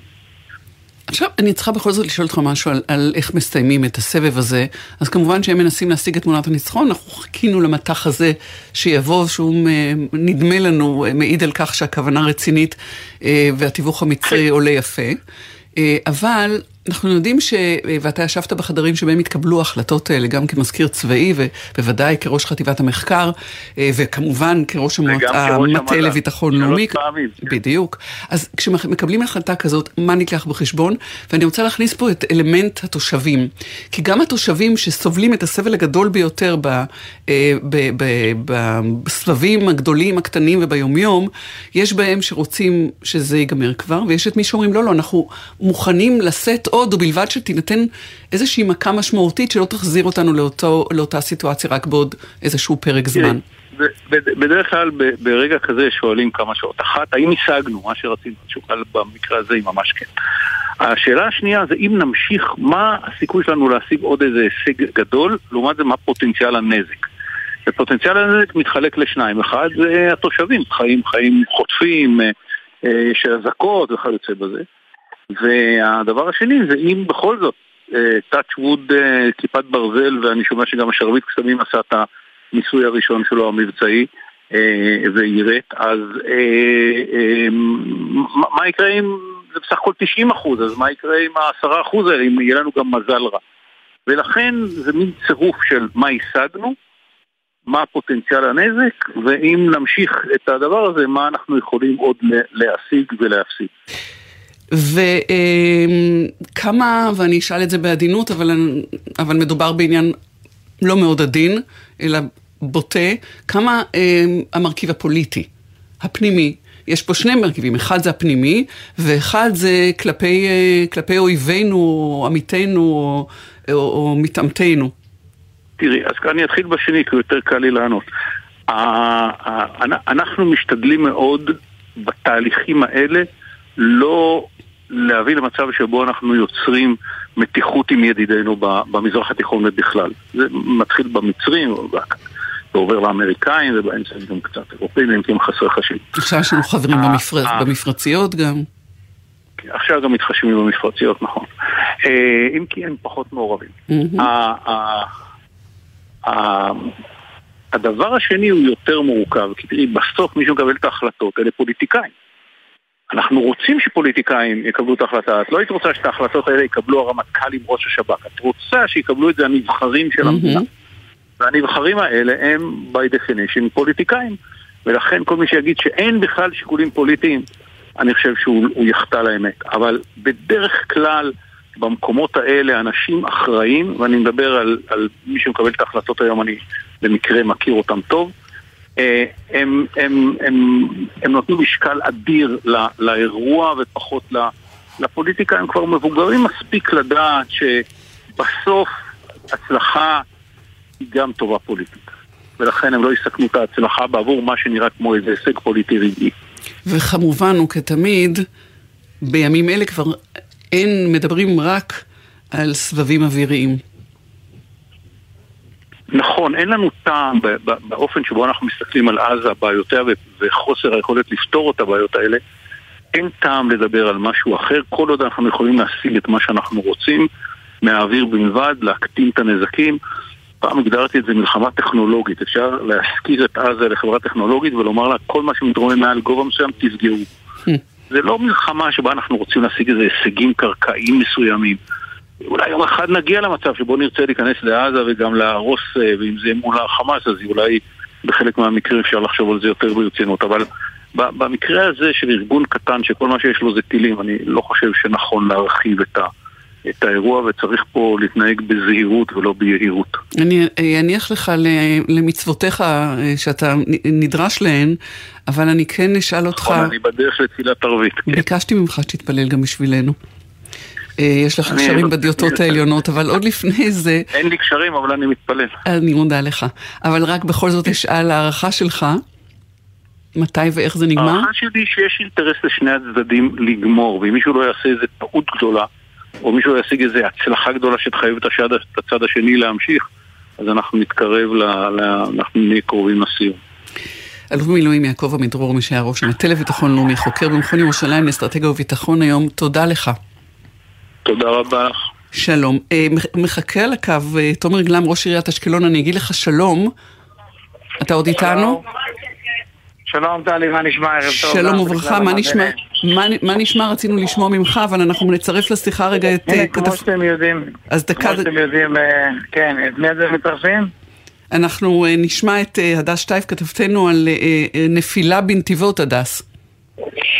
עכשיו, אני צריכה בכל זאת לשאול אותך משהו על, על איך מסתיימים את הסבב הזה. אז כמובן שהם מנסים להשיג את תמונת הניצחון, אנחנו חיכינו למטח הזה שיבוא, שהוא נדמה לנו, מעיד על כך שהכוונה רצינית אה, והתיווך המצרי עולה יפה. אה, אבל אנחנו יודעים ש... ואתה ישבת בחדרים שבהם התקבלו ההחלטות האלה, גם כמזכיר צבאי ובוודאי כראש חטיבת המחקר, אה, וכמובן כראש המטה לביטחון לאומי. בדיוק. אז כשמקבלים החלטה כזאת, מה נלקח בחשבון? ואני רוצה להכניס פה את אלמנט התושבים. כי גם התושבים שסובלים את הסבל הגדול ביותר אה, בסבבים הגדולים, הקטנים וביומיום, יש בהם שרוצים שזה ייגמר כבר, ויש את מי שאומרים, לא, לא, אנחנו מוכנים לשאת עוד, ובלבד שתינתן איזושהי מכה משמעותית שלא תחזיר אותנו לאותו, לאותה סיטואציה רק בעוד איזשהו פרק זמן. בדרך כלל ברגע כזה שואלים כמה שעות. אחת, האם השגנו מה שרצינו? שוקל במקרה הזה היא ממש כן. השאלה השנייה זה אם נמשיך, מה הסיכוי שלנו להשיג עוד איזה הישג גדול, לעומת זה מה פוטנציאל הנזק. ופוטנציאל הנזק מתחלק לשניים. אחד זה התושבים, חיים, חיים חוטפים, אה, אה, יש אזעקות וכיוצא בזה. והדבר השני זה אם בכל זאת טאץ' ווד כיפת ברזל, ואני שומע שגם השרביט קסמים עשה את הניסוי הראשון שלו המבצעי ויירט, אז מה יקרה אם זה בסך הכל 90 אחוז, אז מה יקרה עם ה-10 אחוז האלה, אם יהיה לנו גם מזל רע. ולכן זה מין צירוף של מה השגנו, מה פוטנציאל הנזק, ואם נמשיך את הדבר הזה, מה אנחנו יכולים עוד להשיג ולהפסיד. וכמה, ואני אשאל את זה בעדינות, אבל, אבל מדובר בעניין לא מאוד עדין, אלא בוטה, כמה המרכיב הפוליטי, הפנימי, יש פה שני מרכיבים, אחד זה הפנימי, ואחד זה כלפי, כלפי אויבינו, או עמיתינו, או, או, או מתעמתנו. תראי, אז אני אתחיל בשני, כי יותר קל לי לענות. אנחנו משתדלים מאוד בתהליכים האלה לא להביא למצב שבו אנחנו יוצרים מתיחות עם ידידינו במזרח התיכון ובכלל. זה מתחיל במצרים, ועובר לאמריקאים, ובאמצע גם קצת אירופאים, אם כי הם חסרי חשיב. עכשיו יש לנו חברים אה, אה. במפרציות גם. כן, עכשיו גם מתחשבים במפרציות, נכון. אה, אם כי הם פחות מעורבים. הדבר השני הוא יותר מורכב, כי תראי, בסוף מי שמקבל את ההחלטות אלה פוליטיקאים. אנחנו רוצים שפוליטיקאים יקבלו את ההחלטה, את לא היית רוצה שאת ההחלטות האלה יקבלו הרמטכ"ל עם ראש השב"כ, את רוצה שיקבלו את זה הנבחרים של המדינה. והנבחרים האלה הם by definition פוליטיקאים. ולכן כל מי שיגיד שאין בכלל שיקולים פוליטיים, אני חושב שהוא יחטא לאמת. אבל בדרך כלל במקומות האלה אנשים אחראים, ואני מדבר על, על מי שמקבל את ההחלטות היום, אני במקרה מכיר אותם טוב, הם, הם, הם, הם נותנים משקל אדיר לא, לאירוע ופחות לפוליטיקה, הם כבר מבוגרים מספיק לדעת שבסוף הצלחה היא גם טובה פוליטית. ולכן הם לא יסכנו את ההצלחה בעבור מה שנראה כמו איזה הישג פוליטי רגעי. וכמובן, וכתמיד, בימים אלה כבר אין, מדברים רק על סבבים אוויריים. נכון, אין לנו טעם באופן שבו אנחנו מסתכלים על עזה, בעיותיה וחוסר היכולת לפתור את הבעיות האלה. אין טעם לדבר על משהו אחר, כל עוד אנחנו יכולים להשיג את מה שאנחנו רוצים מהאוויר בלבד, להקטין את הנזקים. פעם הגדרתי את זה מלחמה טכנולוגית, אפשר להשכיר את עזה לחברה טכנולוגית ולומר לה כל מה שמתרומם מעל גובה מסוים תסגרו. זה לא מלחמה שבה אנחנו רוצים להשיג איזה הישגים קרקעיים מסוימים. אולי יום אחד נגיע למצב שבו נרצה להיכנס לעזה וגם להרוס, אה, ואם זה מול החמאס אז אולי בחלק מהמקרים אפשר לחשוב על זה יותר ברצינות, אבל במקרה הזה של ארגון קטן שכל מה שיש לו זה טילים, אני לא חושב שנכון להרחיב את ה... את האירוע וצריך פה להתנהג בזהירות ולא ביהירות. אני אניח לך למצוותיך אה, שאתה נדרש להן, אבל אני כן אשאל אותך... נכון, אני בדרך לתפילת ערבית. כן. ביקשתי ממך שתתפלל גם בשבילנו. יש לך קשרים בדיוטות העליונות, אבל עוד לפני זה... אין לי קשרים, אבל אני מתפלל. אני מודה לך. אבל רק בכל זאת אשאל הערכה שלך, מתי ואיך זה נגמר? הערכה שלי שיש אינטרס לשני הצדדים לגמור, ואם מישהו לא יעשה איזה טעות גדולה, או מישהו ישיג איזה הצלחה גדולה שתחייב את הצד, השני להמשיך, אז אנחנו נתקרב, ל, ל, אנחנו נהיה קרובים לסיום. אלוף במילואים יעקב עמידרור, מי שהיה ראש המטה לביטחון לאומי, חוקר במכון ירושלים לאסטרטגיה וביטחון היום, תודה לך. תודה רבה לך. שלום. אה, מחכה על הקו אה, תומר גלם, ראש עיריית אשקלון, אני אגיד לך שלום. אתה עוד איתנו? שלום טלי, מה נשמע? ערב טוב. שלום וברכה, מה נשמע? מה, נשמע? רצינו לשמוע ממך, אבל אנחנו נצרף לשיחה רגע את... הנה, אה, כמו שאתם יודעים, אז דקה... כמו שאתם יודעים, כן, את מי אתם מצרפים? אנחנו נשמע את הדס שטייף, כתבתנו על נפילה בנתיבות, הדס.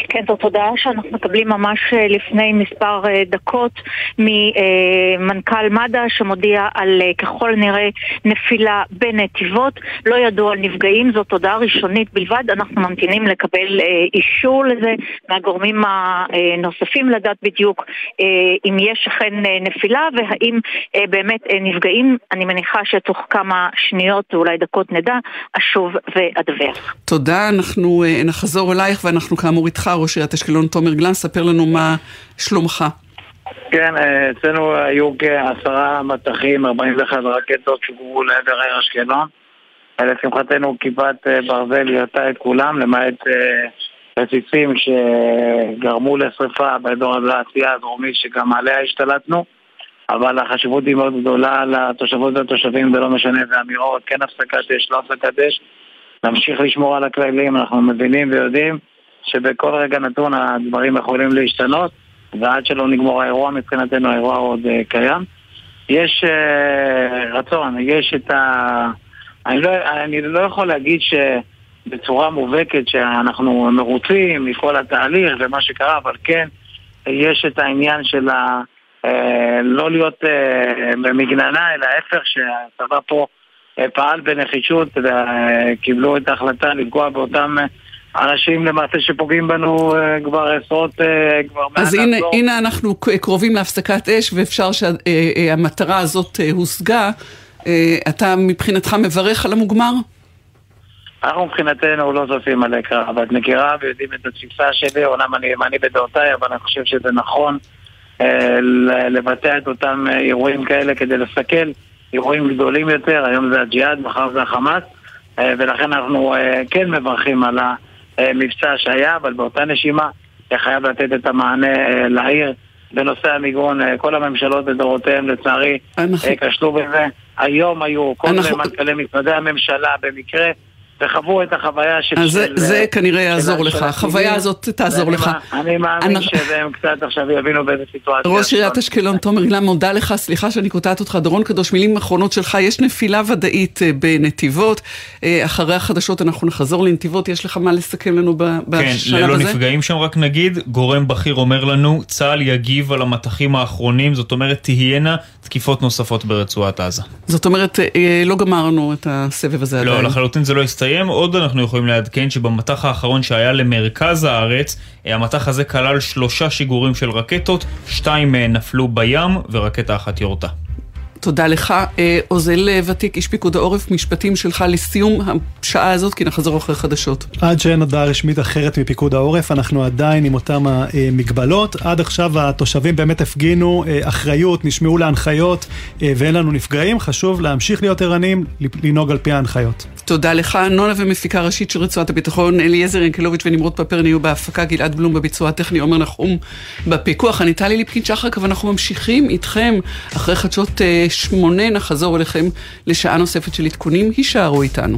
כן, זאת הודעה שאנחנו מקבלים ממש אה, לפני מספר אה, דקות ממנכ"ל מד"א שמודיע על אה, ככל נראה נפילה בנתיבות. לא ידוע על נפגעים, זאת הודעה ראשונית בלבד. אנחנו ממתינים לקבל אישור לזה מהגורמים הנוספים לדעת בדיוק אם יש אכן נפילה והאם באמת נפגעים. אני מניחה שתוך כמה שניות, אולי דקות נדע, אשוב ואדווח. תודה, אנחנו נחזור אלייך ואנחנו כאמור איתך, ראש עיריית אשקלון תומר גלן, ספר לנו מה שלומך. כן, אה, אצלנו היו כעשרה מטחים, 41 רקטות שוגרו לעבר העיר אשקלון. לשמחתנו כיפת אה, ברזל ירתה את כולם, למעט אה, רציצים שגרמו לשרפה באזור התעשייה הדרומית שגם עליה השתלטנו. אבל החשיבות היא מאוד גדולה לתושבות והתושבים, ולא משנה איזה אמירות, כן הפסקת אש, לא הפסקת אש. נמשיך לשמור על הכללים, אנחנו מבינים ויודעים שבכל רגע נתון הדברים יכולים להשתנות, ועד שלא נגמור האירוע, מבחינתנו האירוע עוד uh, קיים. יש uh, רצון, יש את ה... אני לא, אני לא יכול להגיד שבצורה מובהקת שאנחנו מרוצים מכל התהליך ומה שקרה, אבל כן, יש את העניין של ה... Uh, לא להיות uh, במגננה, אלא ההפך, שהצבא פה פעל בנחישות וקיבלו את ההחלטה לפגוע באותם... אנשים למעשה שפוגעים בנו אה, כבר עשרות, אה, כבר אז הנה, הנה אנחנו קרובים להפסקת אש ואפשר שהמטרה הזאת אה, הושגה. אתה מבחינתך מברך על המוגמר? אנחנו מבחינתנו לא צופים על הקרב. את מכירה ויודעים את התפיסה שלי, אומנם אני ימני בדעותיי, אבל אני חושב שזה נכון לבצע את אותם אירועים כאלה כדי לסכל אירועים גדולים יותר, היום זה הג'יהאד, מחר זה החמאס, ולכן אנחנו כן מברכים על ה... אה, מבצע שהיה, אבל באותה נשימה חייב לתת את המענה אה, לעיר. בנושא המיגון, אה, כל הממשלות לדורותיהן לצערי כשלו בזה. היום היו כל אנחנו... מנכ"לי משרדי הממשלה במקרה וחוו את החוויה של... אז זה, זה כנראה יעזור לך, החוויה הזאת תעזור לך. אני מאמין שהם קצת עכשיו יבינו באיזה סיטואציה. ראש עיריית אשקלון, תומר גלם, מודה לך, סליחה שאני קוטעת אותך. דורון קדוש, מילים אחרונות שלך, יש נפילה ודאית אה, בנתיבות. אה, אחרי החדשות אנחנו נחזור לנתיבות, יש לך מה לסכם לנו בשלב כן, הזה? כן, ללא נפגעים שם רק נגיד, גורם בכיר אומר לנו, צה"ל יגיב על המטחים האחרונים, זאת אומרת תהיינה תקיפות נוספות ברצועת עזה. זאת אומרת, אה, לא גמרנו את הסבב הזה לא, עדיין. לא, לחלוטין זה לא הסתיים. עוד אנחנו יכולים לעדכן שבמטח האחרון שהיה למרכז הארץ, אה, המטח הזה כלל שלושה שיגורים של רקטות, שתיים אה, נפלו בים ורקטה אחת יורתה. תודה לך. אה, עוזל ותיק, איש פיקוד העורף, משפטים שלך לסיום השעה הזאת, כי נחזור אחרי חדשות. עד שאין הודעה רשמית אחרת מפיקוד העורף, אנחנו עדיין עם אותן המגבלות. עד עכשיו התושבים באמת הפגינו אה, אחריות, נשמעו להנחיות אה, ואין לנו נפגעים. חשוב להמשיך להיות ערניים, לנהוג על פי ההנחיות. תודה לך. נונה ומפיקה ראשית של רצועת הביטחון, אליעזר ינקלוביץ' ונמרוד פפרני יהיו בהפקה, גלעד בלום בביצוע הטכני, עומר נחום בפיקוח. אני טלי ליפקין שחק, ואנחנו ממשיכים איתכם אחרי חדשות שמונה נחזור אליכם לשעה נוספת של עדכונים, הישארו איתנו.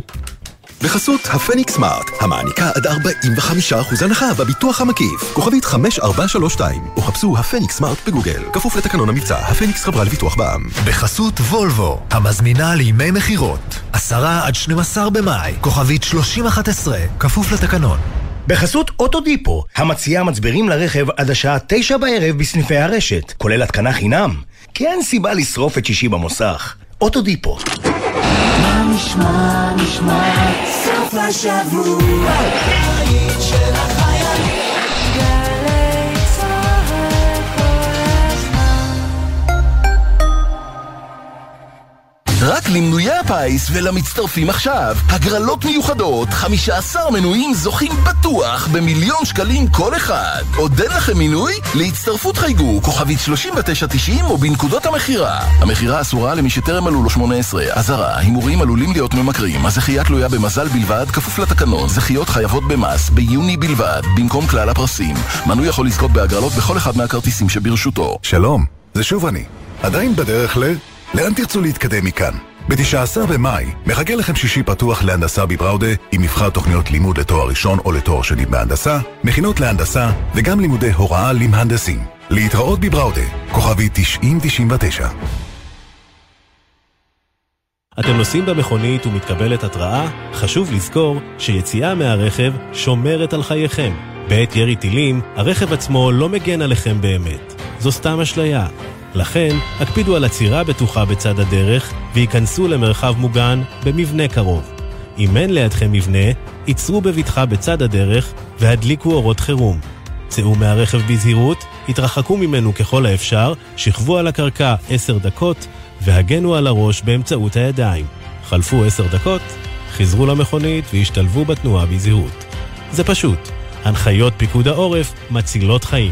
בחסות הפניקס סמארט, המעניקה עד 45% הנחה בביטוח המקיף. כוכבית 5432, או חפשו הפניקס סמארט בגוגל. כפוף לתקנון המבצע, הפניקס חברה לביטוח בע"מ. בחסות וולבו, המזמינה לימי מכירות. 10 עד 12 במאי, כוכבית 3011, כפוף לתקנון. בחסות אוטודיפו, המציעה מצברים לרכב עד השעה 9 בערב בסניפי הרשת, כולל התקנה חינם. כי אין סיבה לשרוף את שישי במוסך. אוטודיפו. מה נשמע, נשמע, סוף השבוע, של החיילים. רק למנויי הפיס ולמצטרפים עכשיו. הגרלות מיוחדות, 15 מנויים זוכים בטוח במיליון שקלים כל אחד. עוד אין לכם מינוי? להצטרפות חייגו, כוכבית 3990 או בנקודות המכירה. המכירה אסורה למי שטרם מלאו לו 18. אזהרה, הימורים עלולים להיות ממכרים. הזכייה תלויה במזל בלבד, כפוף לתקנון. זכיות חייבות במס, ביוני בלבד, במקום כלל הפרסים. מנוי יכול לזכות בהגרלות בכל אחד מהכרטיסים שברשותו. שלום, זה שוב אני. עדיין בדרך ל... לאן תרצו להתקדם מכאן? ב-19 במאי מחכה לכם שישי פתוח להנדסה בבראודה עם מבחר תוכניות לימוד לתואר ראשון או לתואר שני בהנדסה, מכינות להנדסה וגם לימודי הוראה למהנדסים. להתראות בבראודה, כוכבי 9099. אתם נוסעים במכונית ומתקבלת התראה? חשוב לזכור שיציאה מהרכב שומרת על חייכם. בעת ירי טילים, הרכב עצמו לא מגן עליכם באמת. זו סתם אשליה. לכן, הקפידו על עצירה בטוחה בצד הדרך וייכנסו למרחב מוגן במבנה קרוב. אם אין לידכם מבנה, ייצרו בבטחה בצד הדרך והדליקו אורות חירום. צאו מהרכב בזהירות, התרחקו ממנו ככל האפשר, שכבו על הקרקע עשר דקות והגנו על הראש באמצעות הידיים. חלפו עשר דקות, חזרו למכונית והשתלבו בתנועה בזהירות. זה פשוט. הנחיות פיקוד העורף מצילות חיים.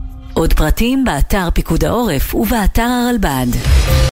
עוד פרטים באתר פיקוד העורף ובאתר הרלב"ד.